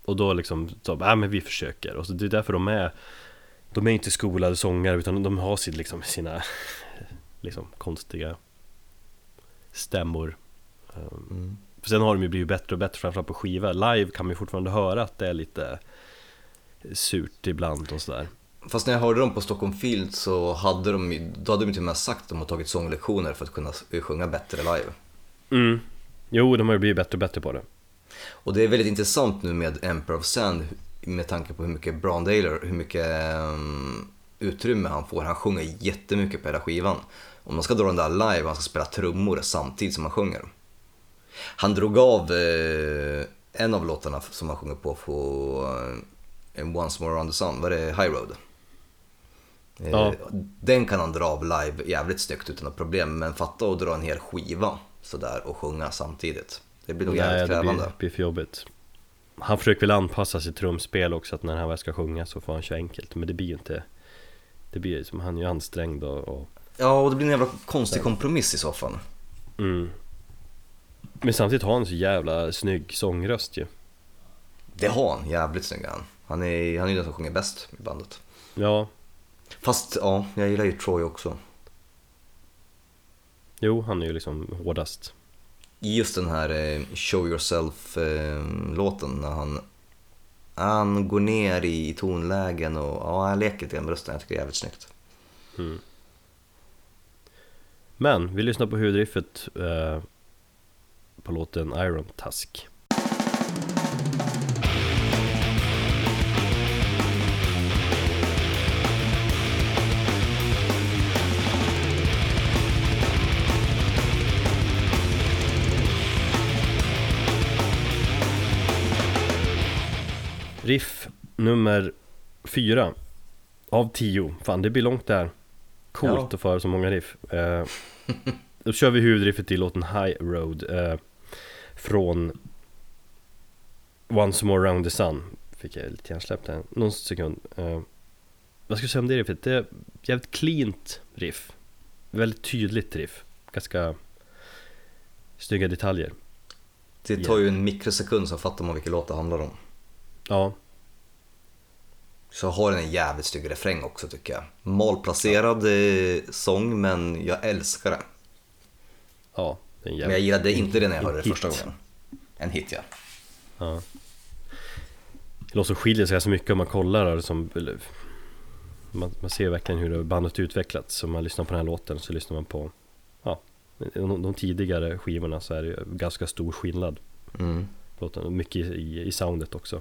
Och då liksom, så, men vi försöker. Och så det är därför de är de är inte skolade sångare utan de har sitt, liksom, sina liksom, konstiga stämmor. Ehm, mm. För sen har de ju blivit bättre och bättre framförallt på skiva. Live kan man ju fortfarande höra att det är lite surt ibland och sådär. Fast när jag hörde dem på Stockholm Field så hade de, då hade de till och med sagt att de har tagit sånglektioner för att kunna sjunga bättre live. Mm. Jo, de har ju blivit bättre och bättre på det. Och det är väldigt intressant nu med Emperor of Sand med tanke på hur mycket Brandailer, hur mycket um, utrymme han får. Han sjunger jättemycket på hela skivan. Om man ska dra den där live och han ska spela trummor samtidigt som han sjunger. Han drog av eh, en av låtarna som han sjunger på på eh, Once More On The Sun, var det High Road? Eh, Ja. Den kan han dra av live jävligt snyggt utan något problem, men fatta att dra en hel skiva sådär och sjunga samtidigt. Det blir nog jävligt det krävande. blir, blir för jobbigt Han försöker väl anpassa sitt trumspel också att när han väl ska sjunga så får han köra enkelt Men det blir ju inte Det blir som han är ju ansträngd och, och Ja, och det blir en jävla konstig kompromiss i så fall. mm. Men samtidigt har han så jävla snygg sångröst ju Det har han, jävligt snygg han. Han är, han är ju den som sjunger bäst i bandet. Ja, Fast ja, jag gillar ju Troy också. jo han är ju liksom hårdast i just den här eh, Show Yourself-låten eh, när han, han går ner i tonlägen och ja, han leker lite grann med rösten. Jag tycker det är jävligt snyggt. mm. Men vi lyssnar på huvudriffet eh, På låten Iron Tusk Riff nummer fyra. Av tio, fan det blir långt där. Coolt Ja. att föra så många riff. Eh, Då kör vi huvudriffet i låten High Road eh, Från Once More Round the Sun. Fick jag lite hjärnsläpp där, någon sekund. Eh, Vad ska jag säga om det riffet? Det är jävligt cleant riff. Väldigt tydligt riff. Ganska Snygga detaljer. Det tar ju en mikrosekund så fattar man vilken låt det handlar om. Ja, Så har den en jävligt snygg refräng också tycker jag. Malplacerad eh, sång men jag älskar den. ja det är en Men jag jävligt gillade inte det när jag hörde det första gången. En hit ja. Ja. Det låter skiljer sig ganska mycket om man kollar som eller, man, man ser verkligen hur bandet utvecklats. Så om man lyssnar på den här låten så lyssnar man på ja, de, de tidigare skivorna så är det ganska stor skillnad. Mm. Låten, mycket i, i soundet också.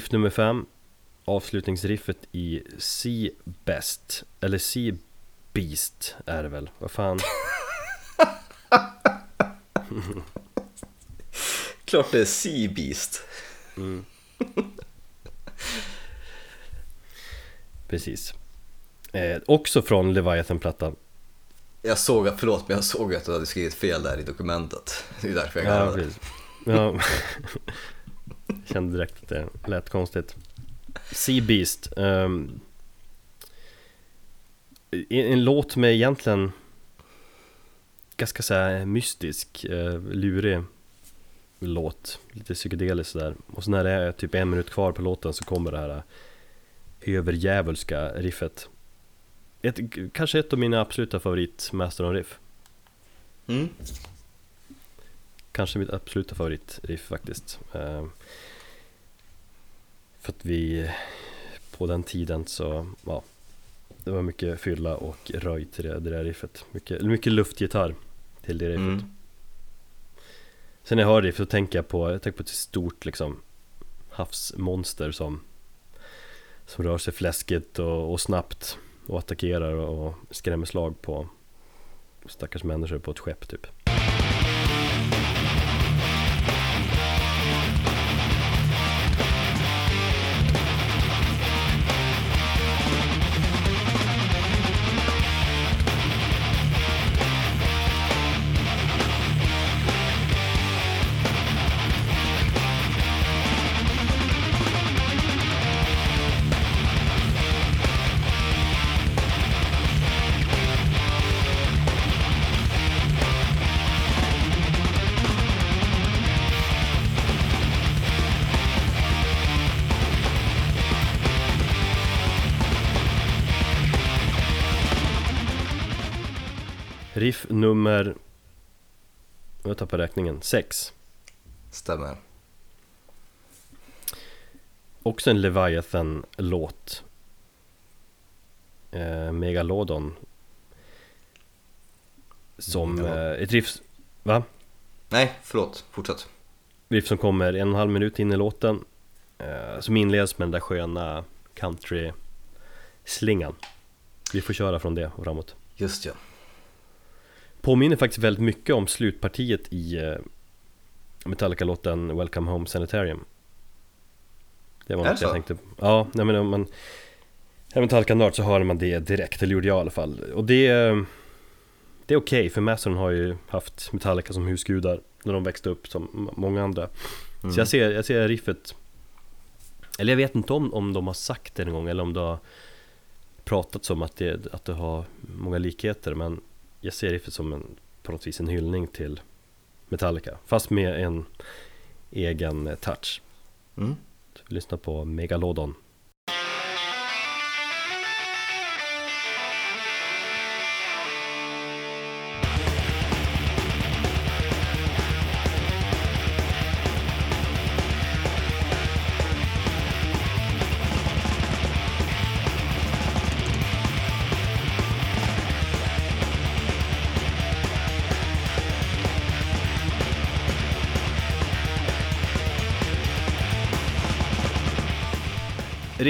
Riff nummer fem Avslutningsriffet i Sea Best Eller Sea Beast är det väl? Vad fan? Klart det är Sea Beast. Precis eh, Också från Leviathan-plattan Jag såg, förlåt men jag såg att du hade skrivit fel där i dokumentet. Det är därför jag Ja, garvade. precis ja. Kände direkt att det lät konstigt. Sea Beast ehm, en, låt med egentligen Ganska såhär mystisk, eh, lurig låt Lite psykedelisk sådär. Och så när det är typ en minut kvar på låten så kommer det här eh, Överjävulska riffet. Ett, Kanske ett av mina absoluta favorit Master of Riff. Mm. Kanske mitt absoluta favoritriff faktiskt. Eh, För att vi På den tiden så, ja Det var mycket fylla och röj till det, det där riffet. Mycket, mycket luftgitarr till det riffet. Mm. Sen när jag hör riff så tänker jag på, jag tänker på ett stort liksom Havsmonster som Som rör sig fläskigt och, och snabbt Och attackerar och skrämmer slag på Stackars människor på ett skepp typ Riff nummer... Jag tappar räkningen. 6. Stämmer. Också en Leviathan-låt. Eh, Megalodon. Som eh, ett riff... Va? Nej, förlåt. Fortsätt. Riff som kommer en och en halv minut in i låten. Eh, som inleds med den där sköna country-slingan. Vi får köra från det och framåt. Just ja. Påminner faktiskt väldigt mycket om slutpartiet i eh, Metallica-låten Welcome Home Sanitarium Det var något det jag så? tänkte Ja, nej men om man är Metallica-nörd så hör man det direkt, eller gjorde jag i alla fall Och det är Det är okej, för Mastern har ju haft Metallica som husgudar När de växte upp som många andra Mm. Så jag ser, jag ser riffet Eller jag vet inte om, om de har sagt det en gång eller om det har Pratats om att det, att det har många likheter men Jag ser riffet som en, på något vis en hyllning till Metallica Fast med en egen eh, touch Mm. Så vi lyssnar på Megalodon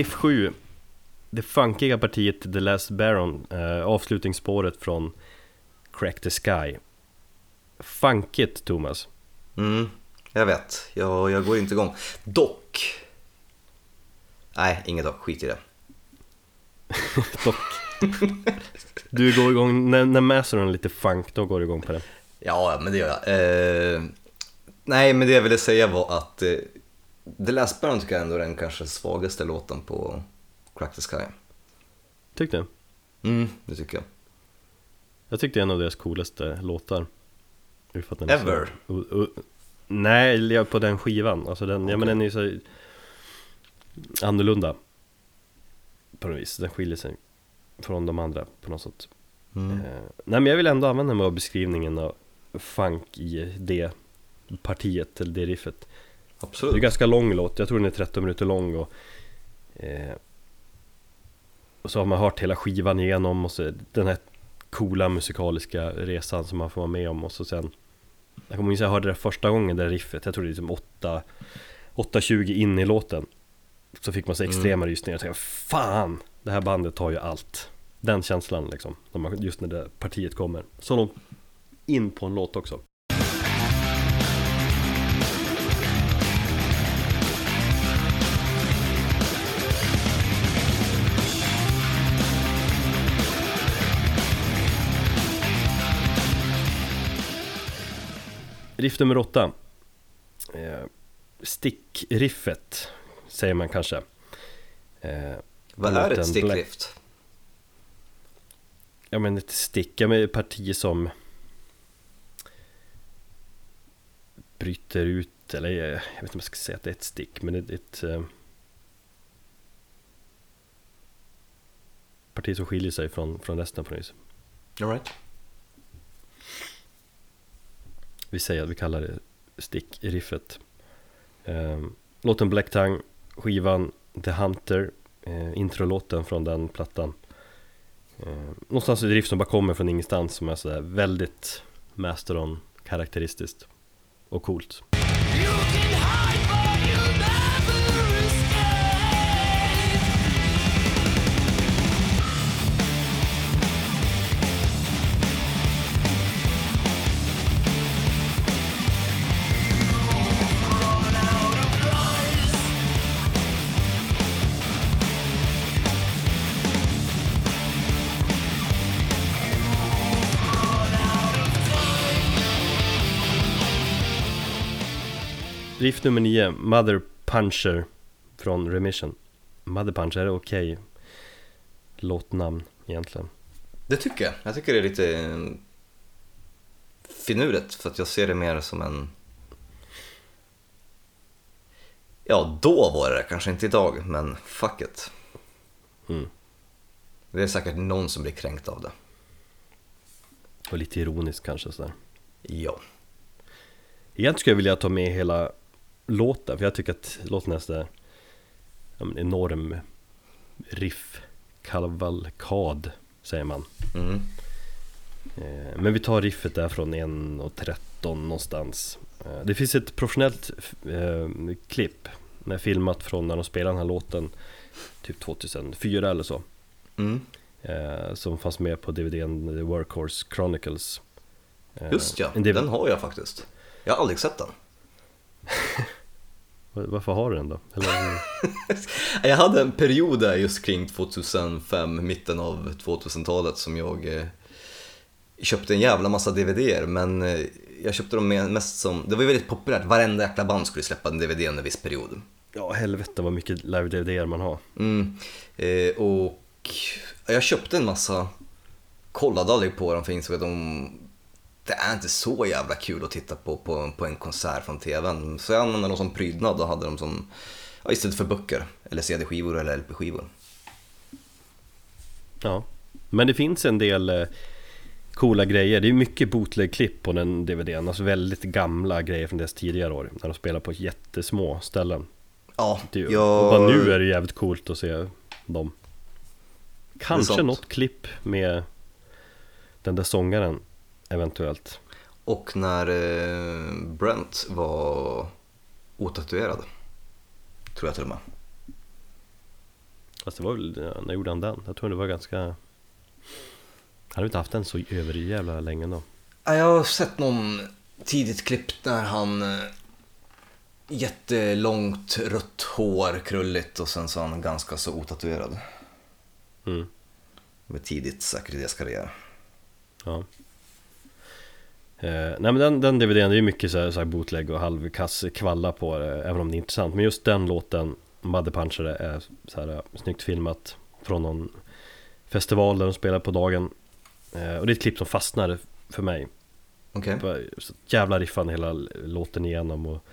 Riff 7 Det funkiga partiet The Last Baron eh, Avslutningsspåret från Crack the Sky Funkigt Thomas Mm. Jag vet. Jag, jag går inte igång. Dock. Nej, inget dock. Skit i det. Dock Du går igång, när, när Mastern är lite funk då går du igång på det Ja, men det gör jag. Eh, nej, men det jag ville säga var att eh, The Last Baron tycker jag ändå är den kanske svagaste låten på Crack the Sky. Tyckte du? Mm, det tycker jag. Jag tyckte en av deras coolaste låtar Ever? Så, u, u, nej, på den skivan, alltså den, ja men den är ju så Annorlunda På något vis, den skiljer sig Från de andra på något sätt Mm. eh, Nej men jag vill ändå använda mig av beskrivningen av Funk i det partiet, eller det riffet Det är Absolut. en ganska lång låt, jag tror den är 13 minuter lång och eh, Och så har man hört hela skivan igenom och så den här coola musikaliska resan som man får vara med om och så sen Jag kommer ihåg att jag hörde det första gången, det där riffet, jag tror det är liksom 8 8.20 in i låten. Så fick man så extrema rysningar och tänkte Fan! Det här bandet tar ju allt. Den känslan liksom, just när det partiet kommer. Så långt in på en låt också Riff nummer åtta eh, Stickriffet Säger man kanske eh, Vad är ett sticklift? Ja men ett stick, ja men ett parti som Bryter ut, eller eh, jag vet inte om jag ska säga att det är ett stick men ett, ett eh, Parti som skiljer sig från, från resten på något vis All right. Vi säger att vi kallar det stickriffet eh, Låten Black Tongue, skivan The Hunter eh, Introlåten från den plattan. Eh, Någonstans ett riff som bara kommer från ingenstans som är sådär väldigt Masteron karaktäristiskt och coolt. Riff nummer 9, Mother Puncher från Remission Mother Puncher, är okej låtnamn egentligen? Det tycker jag. Jag tycker det är lite eh, finurligt för att jag ser det mer som en... Ja, då var det, kanske inte idag, men fuck it. Mm. Det är säkert någon som blir kränkt av det. Och lite ironiskt kanske sådär. Ja. Egentligen skulle jag vilja ta med hela låten, för jag tycker att låten är sådär ja, men enorm riff, kavalkad säger man. Mm. Eh, Men vi tar riffet där från 1.13 någonstans. Eh, Det finns ett professionellt eh, klipp med filmat från när de spelade den här låten typ 2004 eller så. Mm. Eh, som fanns med på DVDn The Workhorse Chronicles. Eh, Just ja, DVD den har jag faktiskt. Jag har aldrig sett den. Var- Varför har du den då? Jag hade en period där just kring 2005, mitten av 2000-talet som jag eh, köpte en jävla massa DVDer men eh, jag köpte dem mest som, det var ju väldigt populärt, varenda jäkla band skulle släppa en DVD en viss period. ja helvete vad mycket live-DVD man har. Mm. Eh, och jag köpte en massa, kollade aldrig på dem för jag insåg att de, det är inte så jävla kul att titta på på, på en konsert från TVn. Så jag använde dem som prydnad och hade dem som, ja, istället för böcker, eller CD-skivor eller LP-skivor. Ja, men det finns en del eh, coola grejer. Det är mycket bootleg-klipp på den DVDn, alltså väldigt gamla grejer från deras tidigare år. När de spelar på jättesmå ställen. Ja, Det, jag... Bara nu är det jävligt coolt att se dem. Kanske något klipp med den där sångaren eventuellt. Och när eh, Brent var otatuerad, tror jag till och med. Fast det var väl, ja, när gjorde han den? Jag tror det var ganska... Han hade inte haft den så överjävla länge då. Ja, Jag har sett någon tidigt klipp när han eh, jättelångt rött hår, krulligt och sen så han ganska så otatuerad. Mm. Med tidigt säkert i deras karriär. Ja. Eh, nej men den, den DVDn, det är mycket så här, så här bootleg och halvkass kvalla på det, även om det är intressant. Men just den låten, Muddy Punchare, är så här, eh, snyggt filmat från någon festival där de spelar på dagen. Eh, och det är ett klipp som fastnar för mig. Okej. Så jävla riffande hela låten igenom och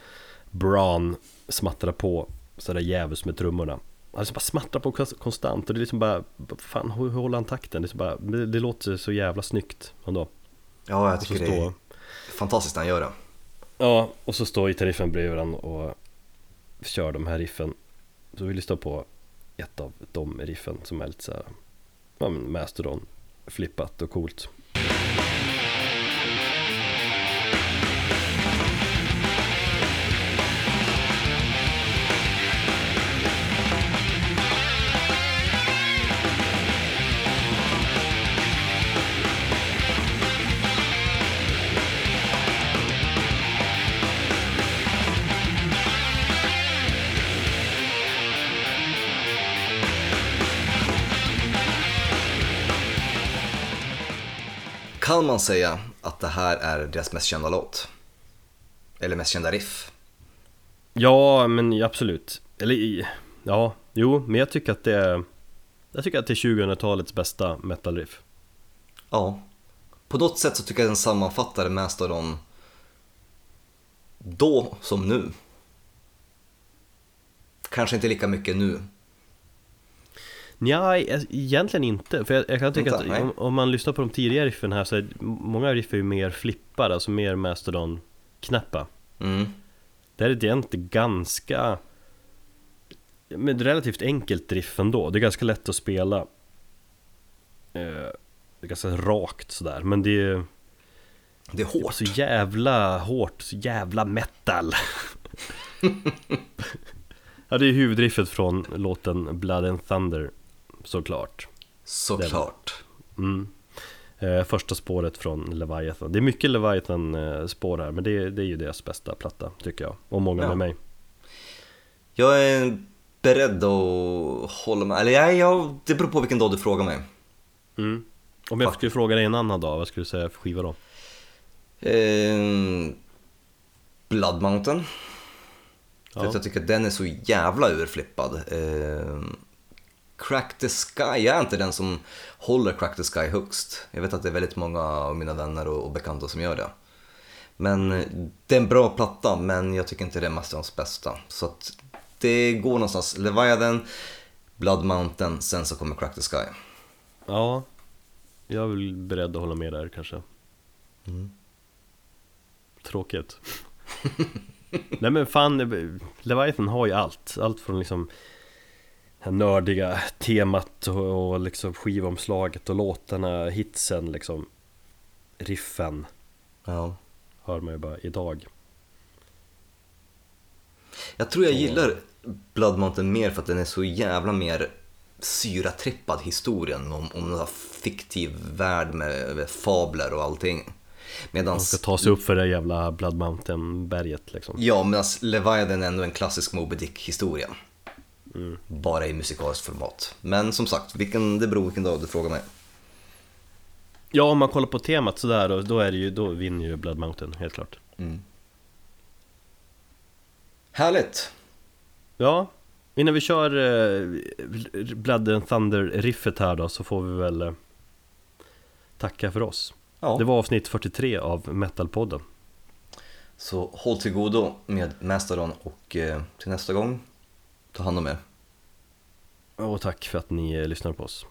Braun smattrar på sådär djävulskt med trummorna. Han liksom bara smattrar på konst- konstant och det är liksom bara, fan hur, håller han takten? Det, så bara, det, det låter så jävla snyggt ändå. Ja, jag så tycker det är fantastiskt när han gör det. ja, och så står gitarriffen bredvid varandra och kör de här riffen. Så vi lyssnar på ett av de riffen som är lite såhär, ja men Mastodon, flippat och coolt. Man säga att det här är deras mest kända låt? Eller mest kända riff? Ja, men absolut. Eller ja, jo, men jag tycker att det är Jag tycker att det är 2000-talets bästa metal riff. Ja. På något sätt så tycker jag den sammanfattar Mastodon då som nu. Kanske inte lika mycket nu. Nja, e- egentligen inte. För jag, jag kan tycka Inte? att om, om man lyssnar på de tidigare riffen här så är många riff är ju mer flippade, alltså mer Mastodon-knäppa. Mm. Det här är egentligen ganska med relativt enkelt riff ändå. Det är ganska lätt att spela. Eh, Det är ganska rakt sådär, men det är Det är hårt. så jävla hårt, så jävla metal. ja, det är huvudriffet från låten Blood and Thunder, såklart. Såklart. Mm. Eh, första spåret från Leviathan. Det är mycket Leviathan-spår här, men det, är- det är ju deras bästa platta, tycker jag. Och många Ja. med mig. Jag är beredd att hålla med. Eller jag, jag, det beror på vilken dag du frågar mig. Mm. Om jag skulle fråga dig en annan dag, vad skulle du säga för skiva då? Eh, Blood Mountain. För Ja. att jag tycker att den är så jävla urflippad. Eh, Crack the Sky, jag är inte den som håller Crack the Sky högst. Jag vet att det är väldigt många av mina vänner och, och bekanta som gör det. Men eh, det är en bra platta, men jag tycker inte det är Mastodons bästa. Så att det går någonstans. Leviathan, Blood Mountain, sen så kommer Crack the Sky. ja, jag är väl beredd att hålla med där kanske. Tråkigt Nej men fan, Leviathan har ju allt Allt från liksom här nördiga temat och, och liksom skivomslaget och låtarna, hitsen liksom Riffen. Ja. hör man ju bara idag. Jag tror jag gillar Blood Mountain mer för att den är så jävla mer syratrippad historien om, om en fiktiv värld med, fabler och allting. Medan Man ska ta sig upp för det jävla Blood Mountain berget liksom. Ja, medans Leviathan är ändå en klassisk Moby Dick historia. Bara i musikaliskt format. Men som sagt, vilken, det beror vilken dag du frågar mig. Ja om man kollar på temat sådär då, då är det ju, då vinner ju Blood Mountain helt klart Härligt! Ja, innan vi kör eh, Blood and Thunder-riffet här då så får vi väl eh, tacka för oss. Ja. Det var avsnitt 43 av Metalpodden. Så håll till godo med Mastodon och eh, till nästa gång, ta hand om er. Och tack för att ni eh, lyssnar på oss.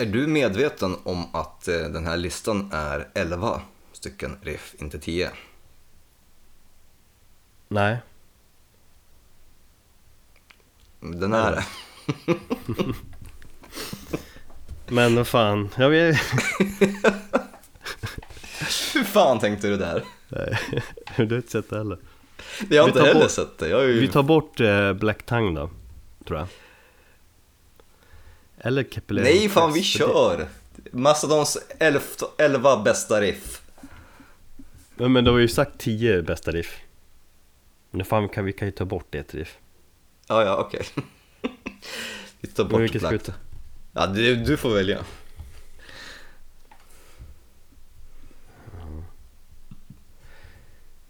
Är du medveten om att eh, den här listan är 11 stycken riff, inte 10? Nej, Den är det. men vad fan, jag vet Hur fan tänkte du där? Nej, du har inte sett det heller. Jag har Vi inte heller bort- sett det. Ju... Vi tar bort eh, Black Tongue då, tror jag. Eller Capillary Nej fan vi kör! Mastodons 11, 11 bästa riff. Ja, men då har ju sagt 10 bästa riff. Men fan, kan, vi kan ju ta bort ett riff. Ja, ja, okej. vi tar Men bort vilket ska vi ta? Ja, du, du får välja.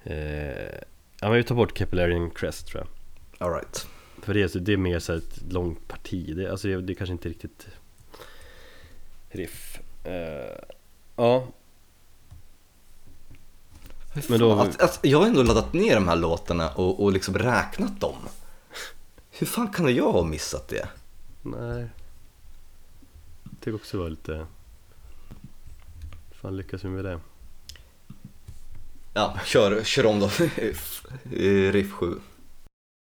Eh, ja men vi tar bort Capillary Crest tror jag. Alright. För det, så- det är mer så ett långt parti. Det, alltså, det är kanske inte riktigt riff. Eh, ja, Men då- Att, att, jag har ändå laddat ner de här låtarna och, och liksom räknat dem. Hur fan kan jag ha missat det? nej. Jag tycker också det var lite... fan lyckas vi med det? Ja, kör, kör om då. Riff 7.